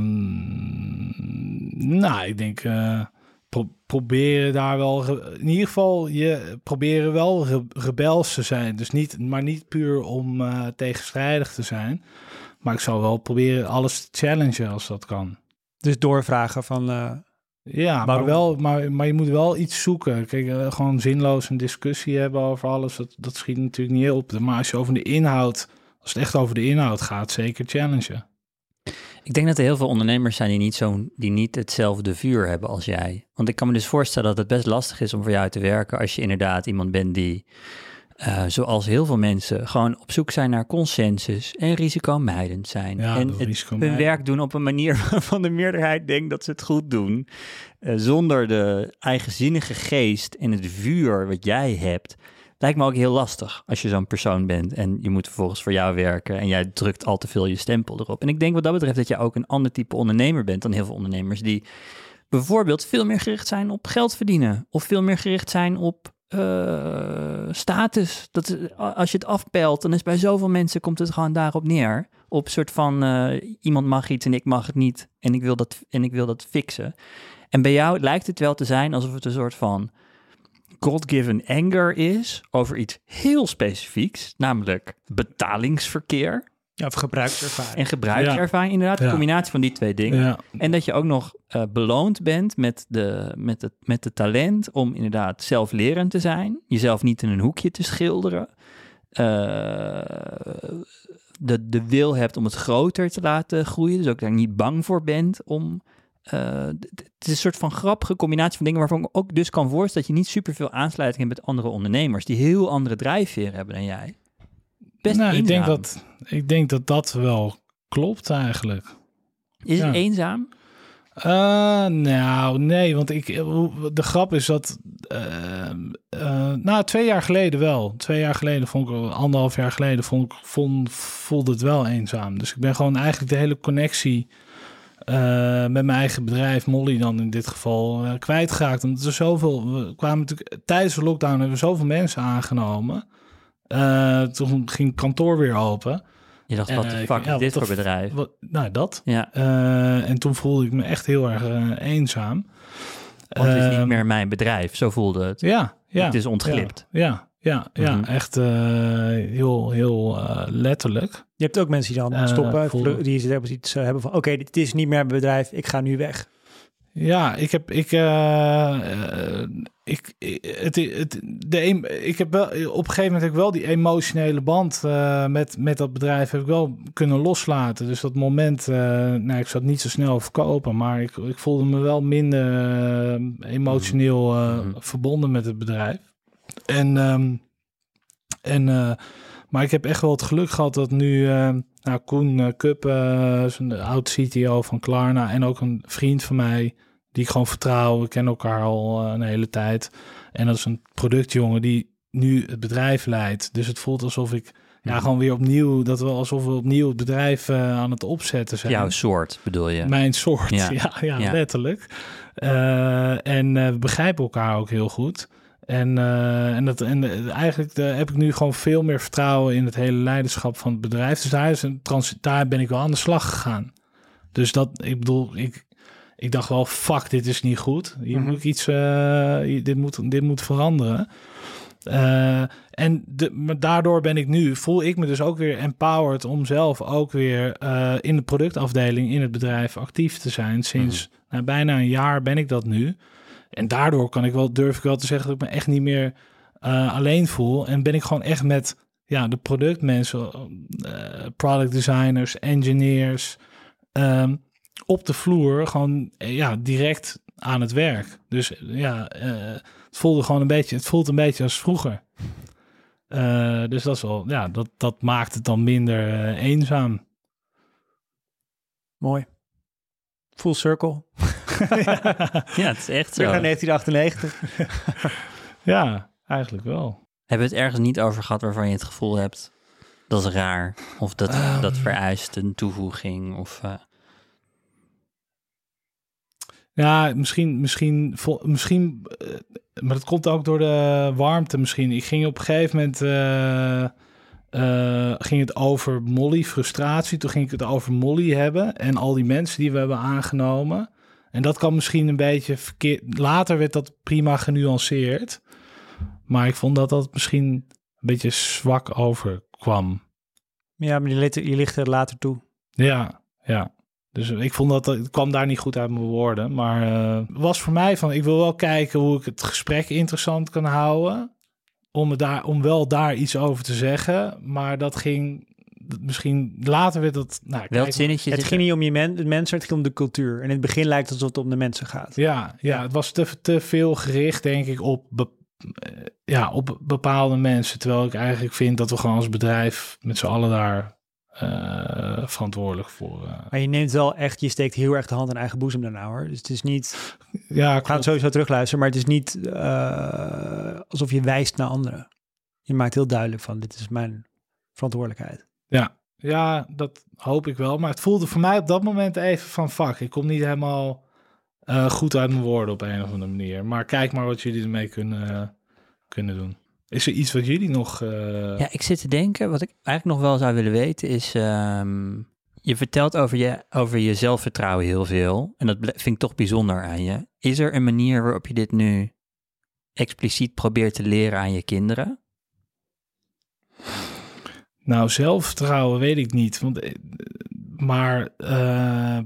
nou, ik denk eh, pro- proberen daar wel, in ieder geval je proberen wel re- rebels te zijn. Dus niet, maar niet puur om eh, tegenstrijdig te zijn. Maar ik zou wel proberen alles te challengen als dat kan. Dus doorvragen van... eh, Ja, maar, wel, maar, maar je moet wel iets zoeken. Kijk, eh, gewoon zinloos een discussie hebben over alles, dat, dat schiet natuurlijk niet op. Maar als je over de inhoud, als het echt over de inhoud gaat, zeker challengen. Ik denk dat er heel veel ondernemers zijn die niet, zo, die niet hetzelfde vuur hebben als jij. Want ik kan me dus voorstellen dat het best lastig is om voor jou te werken als je inderdaad iemand bent die, eh, zoals heel veel mensen, gewoon op zoek zijn naar consensus en risicomijdend zijn. Ja, en het, hun werk doen op een manier waarvan de meerderheid denkt dat ze het goed doen. eh, zonder de eigenzinnige geest en het vuur wat jij hebt. Lijkt me ook heel lastig als je zo'n persoon bent en je moet vervolgens voor jou werken en jij drukt al te veel je stempel erop. En ik denk wat dat betreft dat je ook een ander type ondernemer bent dan heel veel ondernemers die bijvoorbeeld veel meer gericht zijn op geld verdienen of veel meer gericht zijn op eh, status. Dat, als je het afpelt, dan is bij zoveel mensen komt het gewoon daarop neer. Op soort van eh, iemand mag iets en ik mag het niet en ik wil dat, en ik wil dat fixen. En bij jou lijkt het wel te zijn alsof het een soort van God-given anger is over iets heel specifieks, namelijk betalingsverkeer ja, of gebruikservaring. en gebruikservaring. Inderdaad, de combinatie van die twee dingen. En dat je ook nog eh, beloond bent met de, met, het, met de talent om inderdaad zelflerend te zijn. Jezelf niet in een hoekje te schilderen. Eh, de, de wil hebt om het groter te laten groeien. Dus ook daar niet bang voor bent om eh, het is een soort van grappige combinatie van dingen waarvan ik ook dus kan voorstellen dat je niet superveel aansluiting hebt met andere ondernemers die heel andere drijfveren hebben dan jij. Best nou, ik denk, dat, ik denk dat dat wel klopt eigenlijk. Is het ja. eenzaam? Eh, nou, nee, want ik, de grap is dat, nou, twee jaar geleden wel. Twee jaar geleden vond ik, anderhalf jaar geleden vond ik, vond, voelde het wel eenzaam. Dus ik ben gewoon eigenlijk de hele connectie met mijn eigen bedrijf, Molly dan in dit geval, kwijtgeraakt. Omdat er zoveel, we kwamen natuurlijk, tijdens de lockdown hebben we zoveel mensen aangenomen. Eh, toen ging het kantoor weer open. Je dacht, En, wat de eh, fuck ja, is dit voor bedrijf? Wat, nou, dat. Ja, Eh, en toen voelde ik me echt heel erg eh, eenzaam. want het is niet Ehm, meer mijn bedrijf. Zo voelde het. Ja, ja. Het is ontglipt. Ja, ja, ja, Mhm. echt eh, heel, heel letterlijk. Je hebt ook mensen die dan stoppen, die hebben iets hebben van, oké, dit is niet meer mijn bedrijf, ik ga nu weg. Ja, ik heb, ik, eh, eh, ik, het, het, de, ik heb wel, op een gegeven moment heb ik wel die emotionele band eh, met, met dat bedrijf heb ik wel kunnen loslaten. Dus dat moment, nou, ik het niet zo snel verkopen, maar ik, ik voelde me wel minder emotioneel eh, Mhm. verbonden met het bedrijf. En, ehm, en maar ik heb echt wel het geluk gehad dat nu, eh, nou, Koen eh, Kup, eh, een oud CTO van Klarna en ook een vriend van mij die ik gewoon vertrouw. We kennen elkaar al eh, een hele tijd. En dat is een productjongen die nu het bedrijf leidt. Dus het voelt alsof ik ja, Mhm. gewoon weer opnieuw, dat we alsof we opnieuw het bedrijf aan het opzetten zijn. Jouw soort bedoel je? Mijn soort, Ja. ja, ja, Ja. letterlijk. En we begrijpen elkaar ook heel goed. En, eh, en, dat, en eigenlijk eh, heb ik nu gewoon veel meer vertrouwen in het hele leiderschap van het bedrijf. Dus daar, is een trans daar ben ik wel aan de slag gegaan. Dus dat, ik bedoel, ik, ik dacht wel, fuck, dit is niet goed. Hier Mhm. moet ik iets, eh, dit, moet, dit moet veranderen. En de, maar daardoor ben ik nu, voel ik me dus ook weer empowered om zelf ook weer in de productafdeling in het bedrijf actief te zijn. Sinds nou, bijna een jaar ben ik dat nu. En daardoor kan ik wel, durf ik wel te zeggen dat ik me echt niet meer eh, alleen voel. En ben ik gewoon echt met ja, de productmensen, eh, product designers, engineers, ehm, op de vloer gewoon eh, ja, direct aan het werk. Dus ja, het voelde gewoon een beetje, het voelt een beetje als vroeger. Dus dat is wel, ja, dat, dat maakt het dan minder eenzaam. Mooi. Full circle. Ja, het is echt Terug zo. naar 1998. ja, eigenlijk wel. Hebben we het ergens niet over gehad waarvan je het gevoel hebt dat is raar? Of dat, Ehm. dat vereist een toevoeging? Of, eh, Ja, misschien, misschien, misschien, eh, maar dat komt ook door de warmte misschien. Ik ging op een gegeven moment, eh, eh, ging het over Molly, frustratie. Toen ging ik het over Molly hebben en al die mensen die we hebben aangenomen. En dat kan misschien een beetje verkeerd. Later werd dat prima genuanceerd. Maar ik vond dat dat misschien een beetje zwak overkwam. ja, maar je, ligt- je ligt er later toe. Ja, ja. Dus ik vond dat het kwam daar niet goed uit mijn woorden. Maar eh was voor mij van ik wil wel kijken hoe ik het gesprek interessant kan houden. Om, daar, om wel daar iets over te zeggen. Maar dat ging misschien later werd dat. Nou, welk kijk, zinnetje Het ging er? niet om je men, mensen, het ging om de cultuur. En in het begin lijkt het alsof het om de mensen gaat. Ja, ja, het was te, te veel gericht, denk ik, op, be- eh, ja, op bepaalde mensen. Terwijl ik eigenlijk vind dat we gewoon als bedrijf met z'n allen daar eh, verantwoordelijk voor. eh, Maar je neemt wel echt, je steekt heel erg de hand in eigen boezem daarna hoor. Dus het is niet, ja, ik ga het sowieso terugluisteren, maar het is niet eh, alsof je wijst naar anderen. Je maakt heel duidelijk van, dit is mijn verantwoordelijkheid. Ja, ja, dat hoop ik wel. Maar het voelde voor mij op dat moment even van fuck. Ik kom niet helemaal eh, goed uit mijn woorden op een of andere manier. Maar kijk maar wat jullie ermee kunnen, kunnen doen. Is er iets wat jullie nog... eh, Ja, ik zit te denken, wat ik eigenlijk nog wel zou willen weten is... ehm, je vertelt over je, over je zelfvertrouwen heel veel. En dat vind ik toch bijzonder aan je. Is er een manier waarop je dit nu expliciet probeert te leren aan je kinderen? Nou, zelfvertrouwen weet ik niet. Want, eh, maar eh,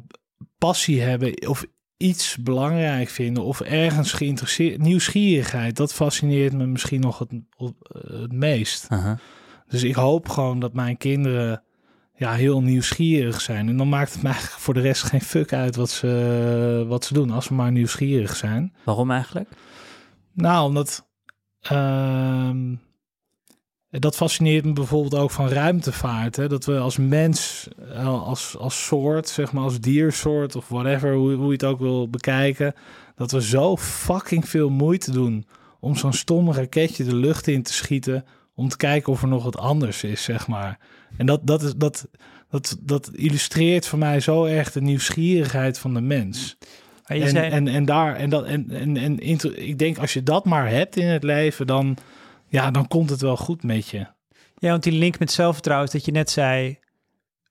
passie hebben of iets belangrijk vinden of ergens geïnteresseerd... Nieuwsgierigheid, dat fascineert me misschien nog het, op- het meest. Aha. Dus ik hoop gewoon dat mijn kinderen ja, heel nieuwsgierig zijn. En dan maakt het mij eigenlijk voor de rest geen fuck uit wat ze, wat ze doen, als ze maar nieuwsgierig zijn. Waarom eigenlijk? Nou, omdat ehm, dat fascineert me bijvoorbeeld ook van ruimtevaart. Hè? Dat we als mens, eh, als, als soort, zeg maar als diersoort of whatever, hoe, hoe je het ook wil bekijken, dat we zo fucking veel moeite doen om zo'n stom raketje de lucht in te schieten om te kijken of er nog wat anders is, zeg maar. En dat, dat, is, dat, dat, dat illustreert voor mij zo erg de nieuwsgierigheid van de mens. En, en, en daar, en, dat, en, en, en ik denk als je dat maar hebt in het leven, dan, ja, dan komt het wel goed met je. Ja, want die link met zelfvertrouwen is dat je net zei...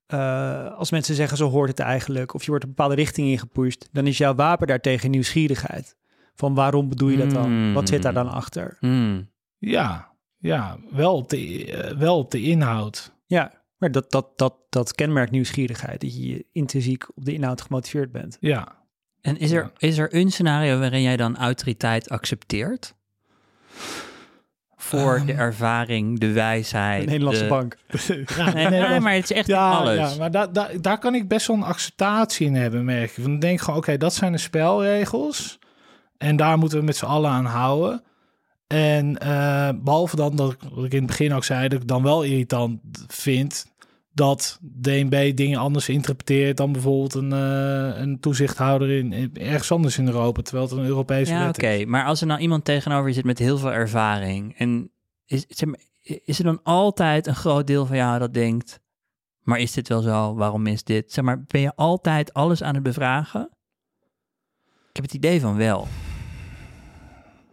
eh, als mensen zeggen, zo hoort het eigenlijk... of je wordt een bepaalde richting ingepusht... dan is jouw wapen daartegen nieuwsgierigheid. Van waarom bedoel je dat dan? Wat zit daar dan achter? Hmm. Ja, ja wel, op de, eh, wel op de inhoud. Ja, maar dat, dat, dat, dat kenmerkt nieuwsgierigheid. Dat je intrinsiek op de inhoud gemotiveerd bent. Ja. En is er, is er een scenario waarin jij dan autoriteit accepteert? Voor de Ehm, ervaring, de wijsheid. Een Nederlandse de... bank. Nee, nee, nee, maar het is echt Ja, alles. ja maar da, da- daar kan ik best wel een acceptatie in hebben, merk je. Want dan denk ik gewoon, oké, dat zijn de spelregels. En daar moeten we met z'n allen aan houden. En eh, behalve dan dat ik, wat ik in het begin ook zei, dat ik dan wel irritant vind dat DNB dingen anders interpreteert dan bijvoorbeeld een, eh, een toezichthouder in, in- ergens anders in Europa, terwijl het een Europese Ja, wet oké. is. Maar als er nou iemand tegenover je zit met heel veel ervaring... en is, zeg maar, is er dan altijd een groot deel van jou dat denkt... maar is dit wel zo? Waarom is dit? Zeg maar, ben je altijd alles aan het bevragen? Ik heb het idee van wel.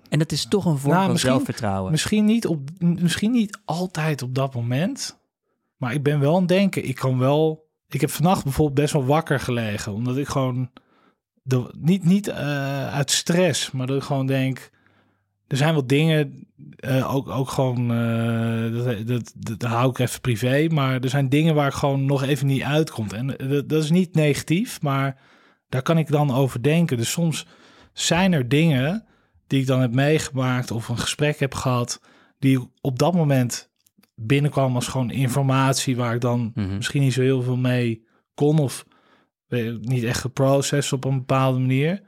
En dat is toch een vorm Nou, van zelfvertrouwen. Misschien niet, op, misschien niet altijd op dat moment. Maar ik ben wel aan het denken. Ik kan wel. Ik heb vannacht bijvoorbeeld best wel wakker gelegen. Omdat ik gewoon. Niet niet eh, uit stress, maar dat ik gewoon denk. Er zijn wat dingen. eh, ook, ook gewoon. eh, dat, dat, dat, hou ik even privé. Maar er zijn dingen waar ik gewoon nog even niet uitkom. En dat, dat is niet negatief, maar daar kan ik dan over denken. Dus soms zijn er dingen die ik dan heb meegemaakt of een gesprek heb gehad, die op dat moment binnenkwam als gewoon informatie waar ik dan Mhm. misschien niet zo heel veel mee kon of niet echt geprocessed op een bepaalde manier.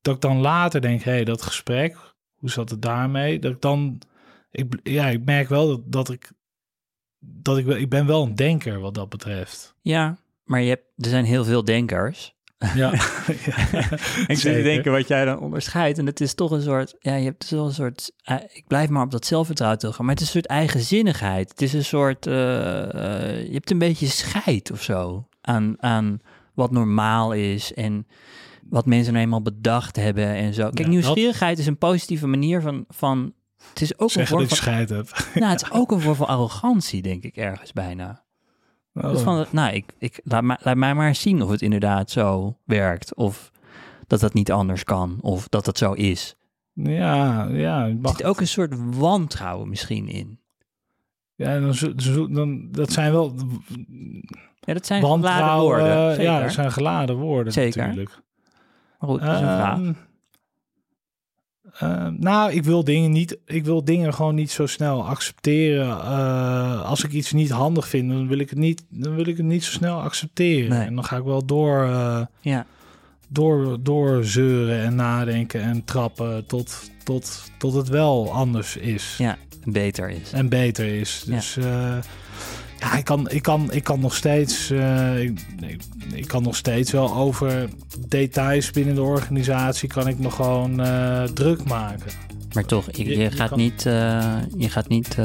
Dat ik dan later denk, hé, hey, dat gesprek, hoe zat het daarmee? Dat ik dan, ik, ja, ik merk wel dat, dat ik, dat ik, ik ben wel een denker wat dat betreft. Ja, maar je hebt, er zijn heel veel denkers. Ja, Ik zit te denken wat jij dan onderscheidt. En het is toch een soort, ja, je hebt een soort, eh, ik blijf maar op dat zelfvertrouwen teruggaan. Maar het is een soort eigenzinnigheid. Het is een soort, eh, eh, je hebt een beetje scheid of zo aan, aan wat normaal is en wat mensen nou eenmaal bedacht hebben en zo. Kijk, Ja, nieuwsgierigheid is een positieve manier van, van het is ook een vorm van, nou, het is ook een vorm van arrogantie, denk ik ergens bijna. Oh. Dus van, nou, ik, ik, laat, mij, laat mij maar eens zien of het inderdaad zo werkt. Of dat dat niet anders kan. Of dat dat zo is. Ja, ja, Er zit ook een soort wantrouwen misschien in. Ja, dan, dan, dat zijn wel Ja, dat zijn geladen woorden. Zeker. ja, dat zijn geladen woorden Zeker. natuurlijk. Maar goed, dat is een vraag. Ehm, nou, ik wil dingen niet. Ik wil dingen gewoon niet zo snel accepteren. Eh, als ik iets niet handig vind, dan wil ik het niet. Dan wil ik het niet zo snel accepteren. Nee. En dan ga ik wel door, eh, Ja, door, door zeuren en nadenken en trappen tot, tot, tot het wel anders is. ja, beter is. en beter is. Dus ja, ja ik, kan, ik, kan, ik kan nog steeds. eh, ik, ik, ik kan nog steeds wel over details binnen de organisatie. kan ik nog gewoon eh, druk maken. Maar toch, je, Je- gaat kan- niet, eh, je gaat niet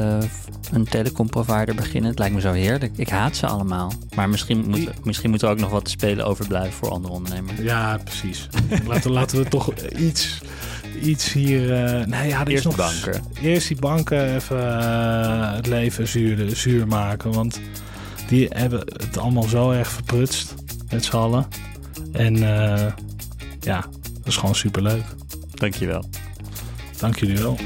een telecomprovider beginnen. Het lijkt me zo heerlijk. Ik haat ze allemaal. Maar misschien moet, Die- misschien moet er ook nog wat te spelen overblijven voor andere ondernemers. Ja, precies. laten, laten we toch iets, iets hier. eh nou ja, er is Eerst nog banken. Eerst die banken even eh, het leven zuur, zuur maken. Want die hebben het allemaal zo erg verprutst met z'n allen. En eh, ja, dat is gewoon superleuk. Dankjewel. Dank jullie wel.